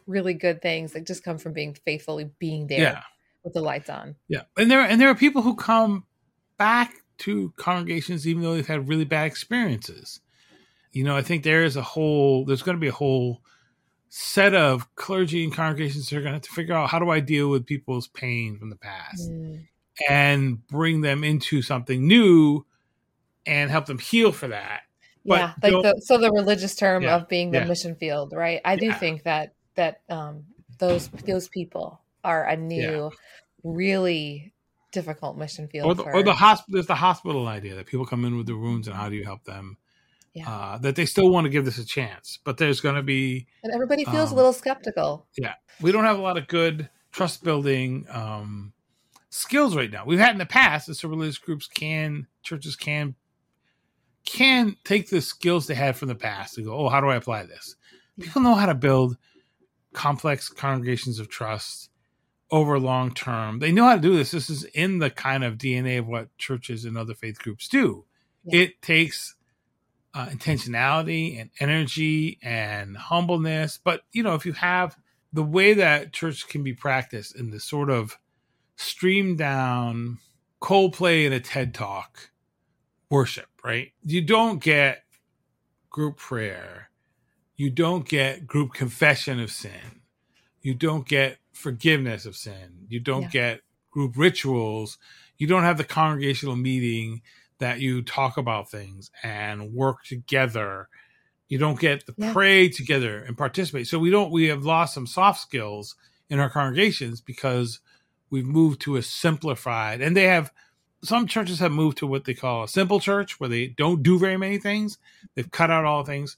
really good things that just come from being faithfully being there Yeah. with the lights on. Yeah, and there and there are people who come back to congregations even though they've had really bad experiences. You know, I think there is a whole there's going to be a whole set of clergy and congregations that are going to have to figure out how do I deal with people's pain from the past Mm. and bring them into something new and help them heal for that. But yeah like the, so the religious term Yeah, of being the yeah. mission field right i do Yeah. think that that um those those people are a new really difficult mission field Or the, for, or the hospital, there's the hospital idea that people come in with their wounds and how do you help them? Yeah. Uh, that they still want to give this a chance, but there's going to be and everybody feels um, a little skeptical Yeah, we don't have a lot of good trust building um, skills right now. We've had in the past, and so religious groups can, churches can, can take the skills they had from the past and go, oh, how do I apply this? People know how to build complex congregations of trust over long term. They know how to do this. This is in the kind of DNA of what churches and other faith groups do. Yeah. It takes uh, intentionality and energy and humbleness. But, you know, if you have the way that church can be practiced in this sort of streamed down Coldplay and a TED talk worship, right? You don't get group prayer. You don't get group confession of sin. You don't get forgiveness of sin. You don't Yeah. get group rituals. You don't have the congregational meeting that you talk about things and work together. You don't get to Yeah. pray together and participate. So we don't we have lost some soft skills in our congregations because we've moved to a simplified and they have some churches have moved to what they call a simple church where they don't do very many things. They've cut out all things.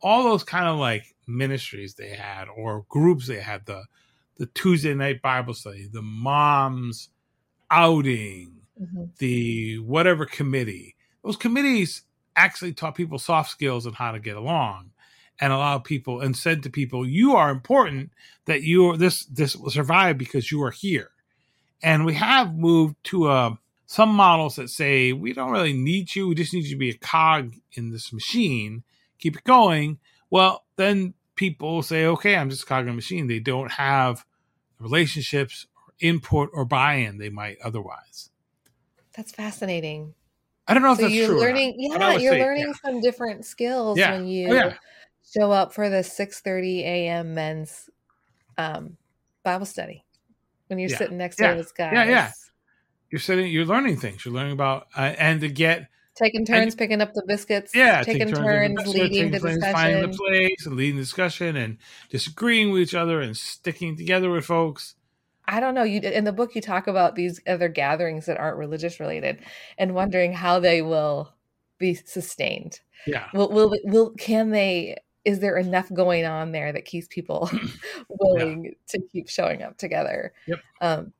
All those kind of like ministries they had or groups they had the the Tuesday night Bible study, the moms outing, Mhm. the whatever committee. Those committees actually taught people soft skills and how to get along and allow people and said to people, you are important that you are this this will survive because you are here. And we have moved to uh, some models that say we don't really need you, we just need you to be a cog in this machine, keep it going. Well, then people say, okay, I'm just a cog in a machine. They don't have relationships or input or buy-in they might otherwise. That's fascinating I don't know if so that's you're true. learning yeah you're say, learning yeah. some different skills Yeah. when you Oh, yeah. show up for the 6:30 a.m. men's um, Bible study when you're sitting next to those guys. Yeah, yeah. You're sitting, you're learning things. You're learning about, uh, and to get, Taking turns picking up the biscuits. yeah, taking turns, in the leading the turns finding the place and leading the discussion and disagreeing with each other and sticking together with folks. I don't know. You in the book you talk about these other gatherings that aren't religious related, and wondering how they will be sustained. Yeah. Will will will can they? Is there enough going on there that keeps people [clears throat] willing to keep showing up together? Yep. Um,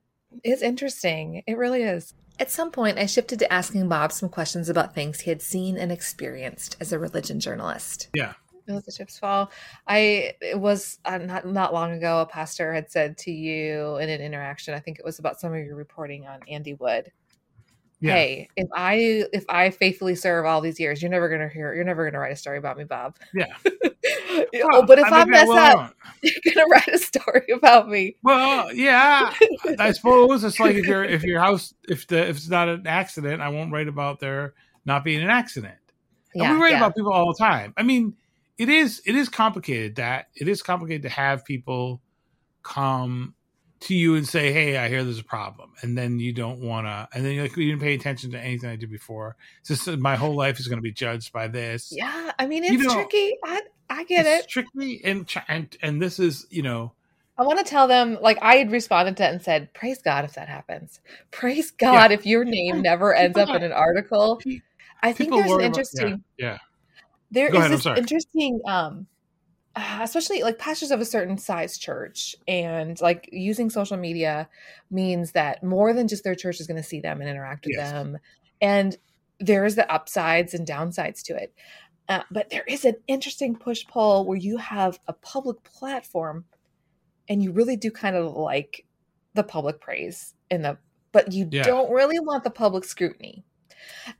it's interesting. It really is. At some point, I shifted to asking Bob some questions about things he had seen and experienced as a religion journalist. Yeah. Let the chips fall. I it was uh, not not long ago. A pastor had said to you in an interaction. I think it was about some of your reporting on Andy Wood. Yeah. Hey, if I if I faithfully serve all these years, you're never gonna hear. You're never gonna write a story about me, Bob. Yeah. [laughs] oh, but if I, that mess up, on. [laughs] you're gonna write a story about me. Well, yeah, I [laughs] suppose it's like if your if your house if the if it's not an accident, I won't write about there not being an accident. And we write about people all the time. I mean, it is it is complicated that it is complicated to have people come to you and say, "Hey, I hear there's a problem," and then you don't want to, and then you're like, "You didn't pay attention to anything I did before. Just my whole life is going to be judged by this." Yeah, I mean You it's know, tricky. I I get it's it. tricky, and and and this is you know, I want to tell them, like I had responded to it and said, "Praise God if that happens. Praise God if your name never ends up in an article." I think people there's an worry about- interesting. yeah, There Go is ahead, this interesting, um, uh, especially like pastors of a certain size church, and like using social media means that more than just their church is going to see them and interact with Yes. them, and there's the upsides and downsides to it. Uh, but there is an interesting push pull where you have a public platform and you really do kind of like the public praise in the but you yeah. don't really want the public scrutiny.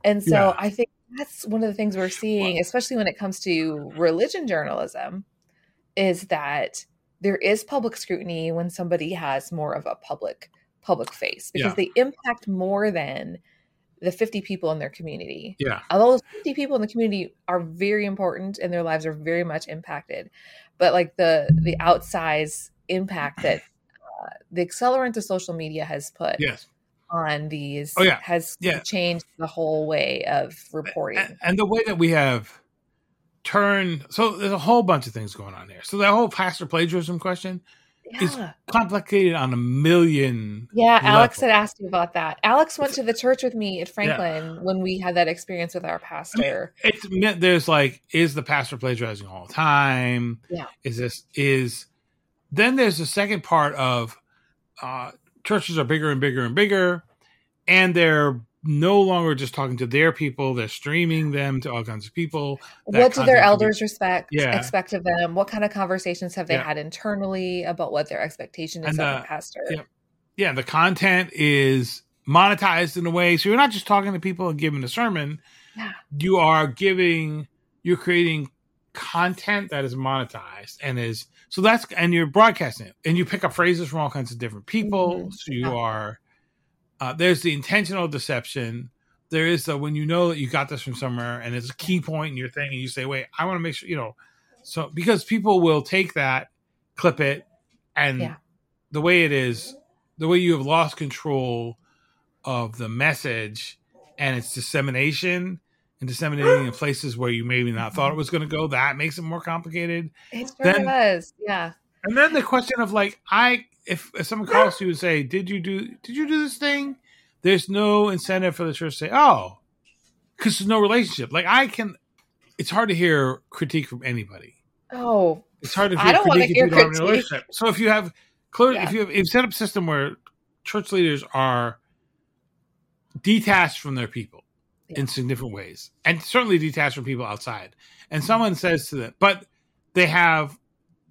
And so yeah. I think that's one of the things we're seeing, especially when it comes to religion journalism, is that there is public scrutiny when somebody has more of a public public face because yeah. they impact more than the 50 people in their community. Yeah. Although those 50 people in the community are very important and their lives are very much impacted. But like the the outsize impact that uh, the accelerant of social media has put yes on these oh, yeah. has yeah. changed the whole way of reporting. And, and, the way that we have turned so there's a whole bunch of things going on here. So that whole pastor plagiarism question yeah. is complicated on a million. Yeah, levels. Alex had asked you about that. Alex went to the church with me at Franklin yeah. when we had that experience with our pastor. I mean, it's there's like, is the pastor plagiarizing all the time? Yeah. Is this is then there's the second part of uh churches are bigger and bigger and bigger, and they're no longer just talking to their people; they're streaming them to all kinds of people. what do their elders be, respect? Yeah. expect of them? What kind of conversations have they yeah. had internally about what their expectation is and, of uh, a pastor? Yeah. yeah, the content is monetized in a way, so you're not just talking to people and giving a sermon. Yeah. You are giving, you're creating content that is monetized and is so that's and you're broadcasting it and you pick up phrases from all kinds of different people. Mm-hmm. so you are uh, there's the intentional deception. There is the when you know that you got this from somewhere and it's a key point in your thing and you say wait i want to make sure you know. So because people will take that clip it and yeah. the way it is the way you have lost control of the message and its dissemination and disseminating in places where you maybe not thought it was going to go. That makes it more complicated. It sure then, does. Yeah. And then the question of like, I if, if someone calls you and say, "Did you do? Did you do this thing?" There's no incentive for the church to say, "Oh," because there's no relationship. Like I can, it's hard to hear critique from anybody. Oh, it's hard to hear I don't critique if you don't have a relationship. So if you have clear, yeah. if you have if set up a system where church leaders are detached from their people, yeah. in significant ways, and certainly detached from people outside. And someone says to them, but they have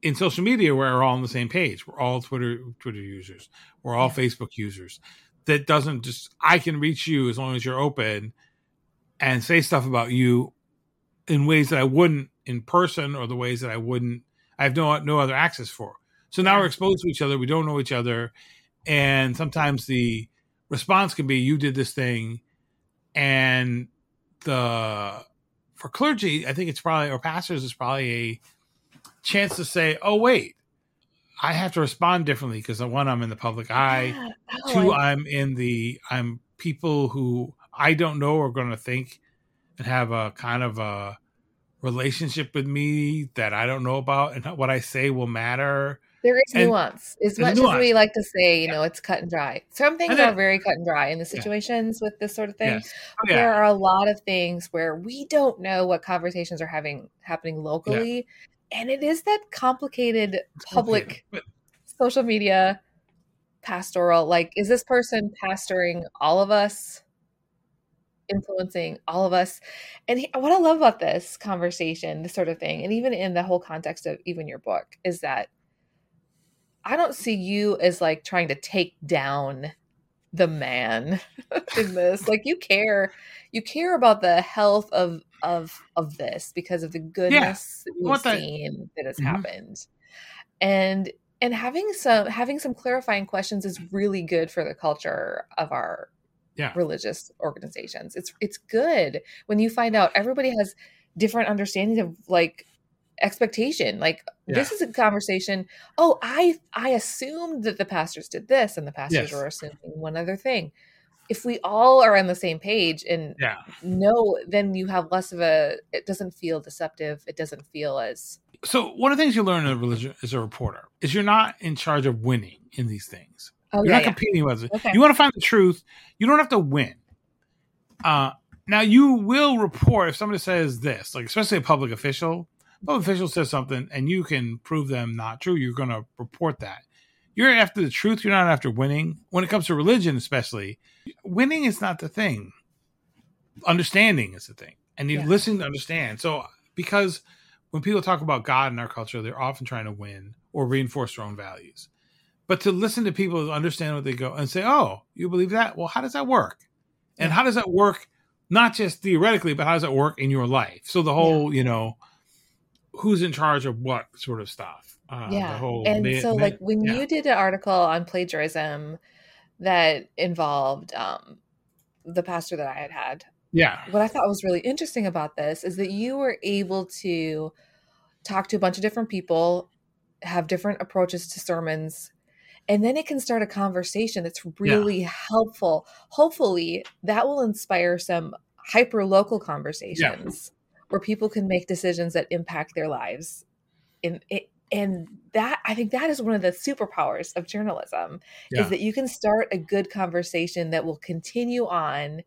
in social media where we're all on the same page. We're all Twitter Twitter users. We're all yeah. Facebook users. That doesn't just I can reach you as long as you're open and say stuff about you in ways that I wouldn't in person or the ways that I wouldn't I have no no other access for. So now we're exposed to each other. We don't know each other, and sometimes the response can be, "You did this thing," and the for clergy, I think it's probably or pastors is probably a chance to say, "Oh wait, I have to respond differently because uh, one, I'm in the public eye. Yeah. Oh, Two, I... I'm in the I'm people who I don't know are going to think and have a kind of a relationship with me that I don't know about, and what I say will matter. There is and nuance. As much nuance. as we like to say, you know, it's cut and dry. Some things then, are very cut and dry in the situations yeah. with this sort of thing. Yes. Oh, yeah. There are a lot of things where we don't know what conversations are having happening locally. Yeah. And it is that complicated public social media pastoral. Like, is this person pastoring all of us? influencing all of us. And he, what I love about this conversation, this sort of thing, and even in the whole context of even your book, is that I don't see you as like trying to take down the man [laughs] in this. like you care, you care about the health of of of this because of the goodness yeah. that we've seen that has mm-hmm. happened, and and having some having some clarifying questions is really good for the culture of our yeah. religious organizations. It's it's good when you find out everybody has different understandings of like expectation like yeah. this is a conversation oh i i assumed that the pastors did this and the pastors yes. were assuming one other thing if we all are on the same page and yeah. know then you have less of a it doesn't feel deceptive it doesn't feel as so one of the things you learn in a religion as a reporter is you're not in charge of winning in these things oh, you're yeah, not competing with it okay. you want to find the truth you don't have to win uh now you will report if somebody says this like especially a public official public official says something and you can prove them not true, you're going to report that. You're after the truth. You're not after winning. When it comes to religion, especially, winning is not the thing. understanding is the thing, and you Yeah. listen to understand. So because when people talk about God in our culture, they're often trying to win or reinforce their own values. But to listen to people who understand what they go and say, "Oh, you believe that? Well, how does that work? And Yeah. how does that work? Not just theoretically, but how does that work in your life?" So the whole, you know, who's in charge of what sort of stuff. Uh, yeah The whole and ma- so ma- like when yeah. you did an article on plagiarism that involved um the pastor that i had had yeah, what i thought was really interesting about this is that you were able to talk to a bunch of different people have different approaches to sermons and then it can start a conversation that's really helpful. Hopefully that will inspire some hyper local conversations where people can make decisions that impact their lives. And it and that i think that is one of the superpowers of journalism Yeah. is that you can start a good conversation that will continue on.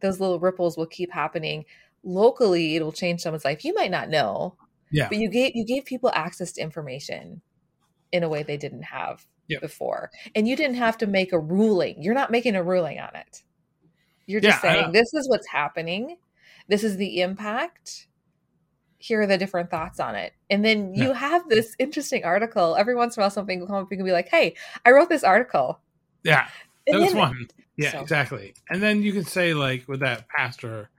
Those little ripples will keep happening. Locally it will change someone's life. You might not know yeah, but you gave you gave people access to information in a way they didn't have Yep. before. And you didn't have to make a ruling. You're not making a ruling on it. You're just Yeah, saying this is what's happening this is the impact here are the different thoughts on it and then you have this interesting article every once in a while something will come up you can be like hey i wrote this article yeah. And was one. Yeah, so- exactly. And then you can say, like, with that pastor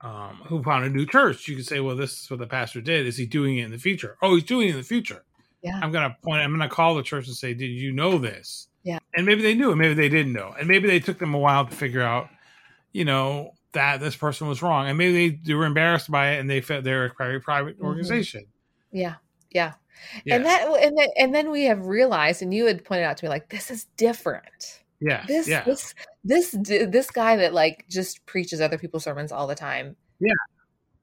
um, who found a new church, you can say, well, this is what the pastor did. Is he doing it in the future? Oh, he's doing it in the future. Yeah. I'm going to point, I'm going to call the church and say, did you know this? Yeah. And maybe they knew, and maybe they didn't know. And maybe they took them a while to figure out, you know, that this person was wrong. And maybe they, they were embarrassed by it and they felt they're a very private Mhm. organization. yeah yeah Yeah. and that and then and then we have realized and you had pointed out to me like this is different yeah. this yeah. this this this guy that like just preaches other people's sermons all the time Yeah.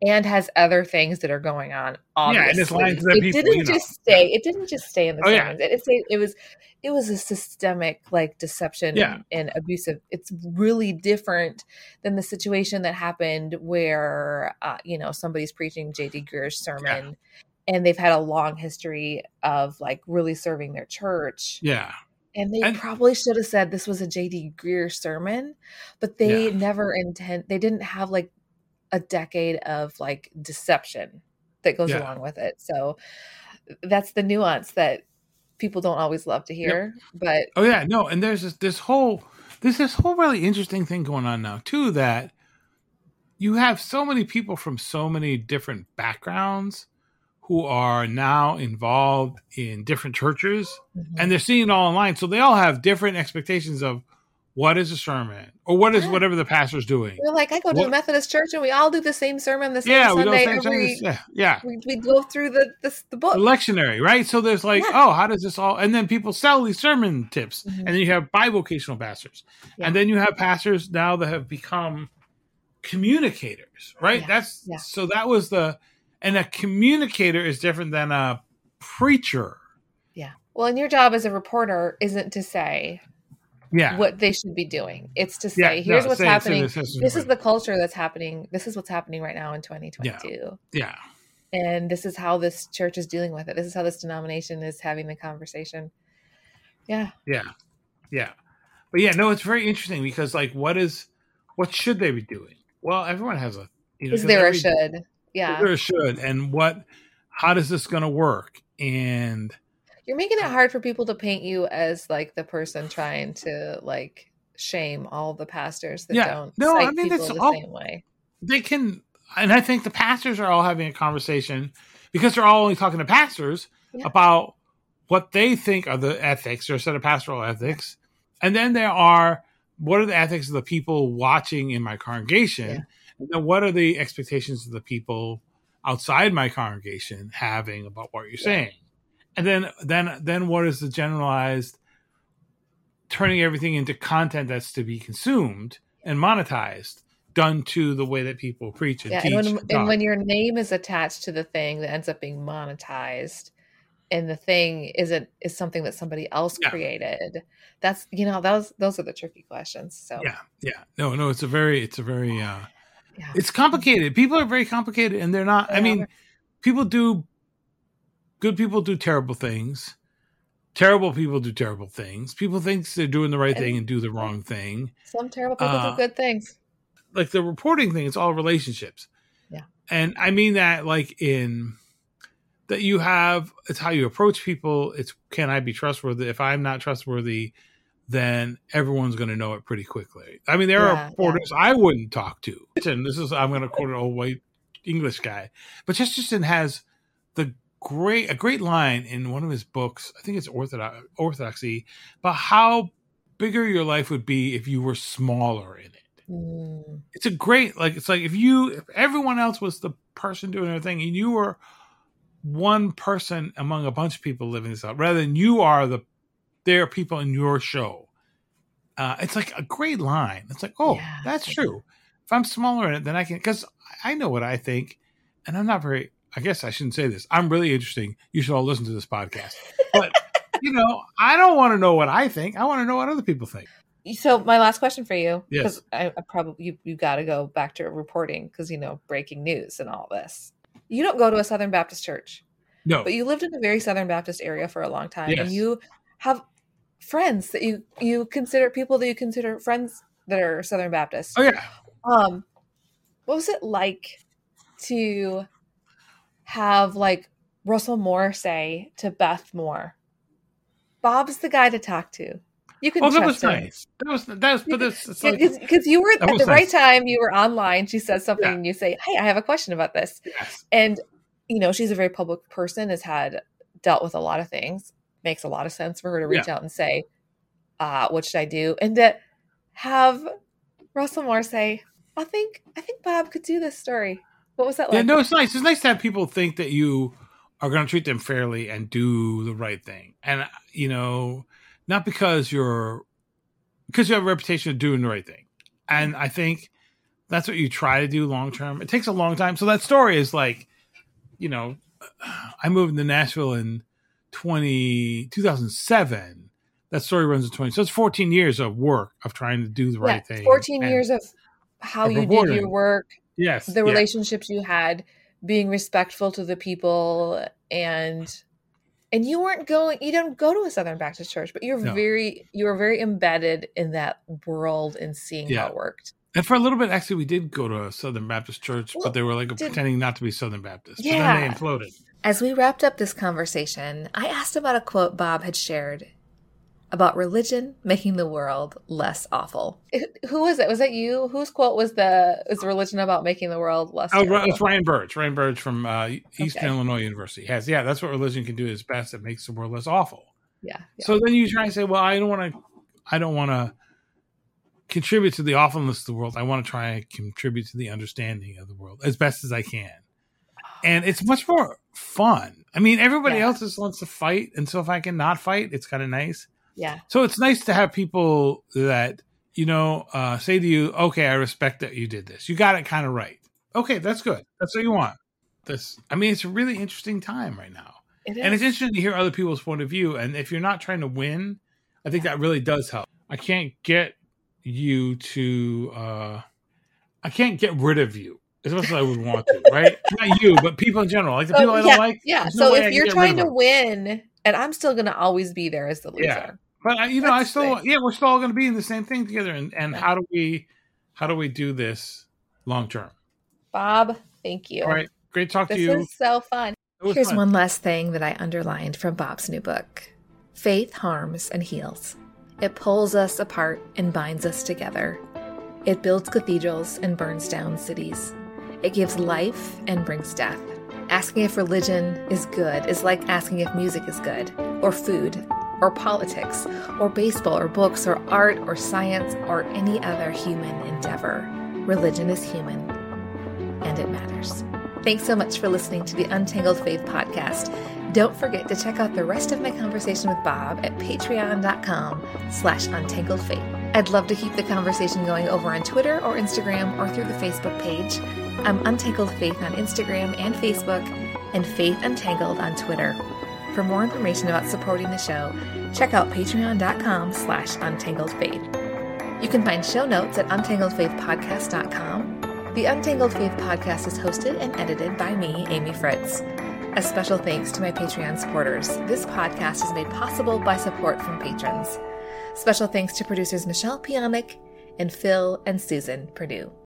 And has other things that are going on Yeah, and it's lying to the it people, didn't you know. just stay it didn't just stay in the Oh, yeah. sermons it, it was it was a systemic like deception Yeah. and, and abusive it's really different than the situation that happened where uh, you know somebody's preaching jd greear's sermon and they've had a long history of like really serving their church yeah. and they And- probably should have said this was a JD Greear sermon, but they Yeah. never intend they didn't have like a decade of like deception that goes Yeah. along with it. So that's the nuance that people don't always love to hear, but Oh yeah, no, and there's this, this whole there's this whole really interesting thing going on now too that you have so many people from so many different backgrounds who are now involved in different churches and mm-hmm. they're seeing it all online so they all have different expectations of what is a sermon or what is Yeah. whatever the pastor's doing. we're like, I go to a Methodist church and we all do the same sermon the same Yeah, Sunday say every things. Yeah, yeah. we, we go through the this the book. lectionary, right? So there's like, Yeah. oh, how does this all? And then people sell these sermon tips, Mhm. and then you have bivocational pastors, and then you have pastors now that have become communicators, right? That's so that was the, and a communicator is different than a preacher. Yeah. Well, and your job as a reporter isn't to say Yeah, what they should be doing. It's to yeah. say, here's no, what's happening. this this is the culture that's happening. This is what's happening right now in 2022. yeah, yeah. And this is how this church is dealing with it. This is how this denomination is having the conversation. Yeah. yeah, yeah. But yeah, no, it's very interesting because like, what is, what should they be doing? Well, everyone has a. You know, Is there a should? Yeah. there should and what how does this going to work and You're making it oh. hard for people to paint you as like the person trying to like shame all the pastors that Yeah. don't No, cite I mean, it's the all- same way. they can and i think the pastors are all having a conversation because they're all only talking to pastors Yeah. about what they think are the ethics or a set of pastoral ethics and then there are what are the ethics of the people watching in my congregation Yeah. and then what are the expectations of the people outside my congregation having about what you're saying and then then then what is the generalized turning everything into content that's to be consumed and monetized done to the way that people preach and Yeah, teach and when, and and when your name is attached to the thing that ends up being monetized, and the thing isn't is something that somebody else Yeah. created, that's you know those those are the tricky questions. So yeah yeah no no it's a very it's a very uh yeah. it's complicated people are very complicated and they're not i mean people do good people do terrible things terrible people do terrible things people think they're doing the right And- thing and do the wrong thing some terrible people uh, do good things. like the reporting thing. It's all relationships. Yeah. And I mean that like in that you have. It's how you approach people. It's can I be trustworthy? If I'm not trustworthy, then everyone's going to know it pretty quickly. I mean, there Yeah, are reporters I wouldn't talk to. And this is I'm going to quote an old white English guy, but Chesterton has the great a great line in one of his books. I think it's Orthodox Orthodoxy about how bigger your life would be if you were smaller in it. Mm, It's a great like it's like if you if everyone else was the person doing their thing and you were one person among a bunch of people living this out rather than you are the there are people in your show. Uh, it's like a great line. It's like, oh, Yeah. that's true. If I'm smaller in it, then I can because I know what I think, and I'm not very. I guess I shouldn't say this. I'm really interesting. You should all listen to this podcast. But [laughs] you know, I don't want to know what I think. I want to know what other people think. So my last question for you, Yes. because I, I probably you, you got to go back to reporting because you know breaking news and all this. You don't go to a Southern Baptist church, No, but you lived in a very Southern Baptist area for a long time, Yes. and you have friends that you you consider people that you consider friends that are Southern Baptist. oh yeah, Um, what was it like to have like Russell Moore say to Beth Moore, "Bob's the guy to talk to. You can oh that was him." nice. That was that was. But it's, it's like because you were at the right time you were online she says something Yeah. and you say hey i have a question about this yes, and you know she's a very public person has had dealt with a lot of things makes a lot of sense for her to reach out and say uh what should i do and to have russell moore say i think i think bob could do this story what was that like yeah. No, it's nice. It's nice to have people think that you are going to treat them fairly and do the right thing, and you know, not because you're because you have a reputation of doing the right thing. And I think that's what you try to do long term. It takes a long time. So that story is like, you know, I moved to Nashville in 20, 2007. That story runs in 20. So it's 14 years of work of trying to do the right yeah, thing. 14 And- years of how of you did your work Yes. the yeah. relationships you had being respectful to the people and and you weren't going you don't go to a southern baptist church but you're No. very you were very embedded in that world and seeing Yeah. how it worked And for a little bit, actually, we did go to a Southern Baptist church, Well, but they were like did- pretending not to be Southern Baptist. But Yeah. then they imploded. as we wrapped up this conversation i asked about a quote bob had shared about religion making the world less awful who was it was that you whose quote was the is religion about making the world less Oh, terrible? it's Ryan Burge. Ryan Burge from uh, Eastern Okay. Illinois University has. Yeah, that's what religion can do. Is best. It makes the world less awful. yeah, yeah. So then you try and say, well, I don't want to, I don't want to contribute to the awfulness of the world. I want to try and contribute to the understanding of the world as best as I can. And it's much more fun. I mean, everybody Yeah. else just wants to fight, and so if I can not fight, it's kind of nice. Yeah So it's nice to have people that you know uh, say to you, "Okay, I respect that you did this. You got it kind of right. Okay, that's good. That's what you want." This, I mean, it's a really interesting time right now it and it's interesting to hear other people's point of view. And if you're not trying to win, I think that really does help. I can't get you to, uh, I can't get rid of you as much as I would want to, right? [laughs] not you, but people in general, like the people I don't yeah, like. Yeah. no So if you're trying to win, and I'm still going to always be there as the loser. Yeah. but I, you know, I That's the still, thing. yeah, we're still all going to be in the same thing together. And and Yeah. how do we, how do we do this long term? Bob, thank you. All right, great talk This to you. This is so fun. Here's fun. one last thing that I underlined from Bob's new book Faith harms and heals. It pulls us apart and binds us together. It builds cathedrals and burns down cities. It gives life and brings death. Asking if religion is good is like asking if music is good, or food, or politics, or baseball, or books, or art, or science, or any other human endeavor. Religion is human, and it matters. Thanks so much for listening to the Untangled Faith podcast. Don't forget to check out the rest of my conversation with Bob at patreon.com slash untangledfaith. I'd love to keep the conversation going over on Twitter or Instagram or through the Facebook page. I'm Untangled Faith on Instagram and Facebook and Faith Untangled on Twitter. For more information about supporting the show, check out patreon.com slash untangledfaith. You can find show notes at untangledfaithpodcast.com the Untangled Faith podcast is hosted and edited by me, Amy Fritz. A special thanks to my Patreon supporters. This podcast is made possible by support from patrons. Special thanks to producers Michelle Pjanic and Phil and Susan Perdue.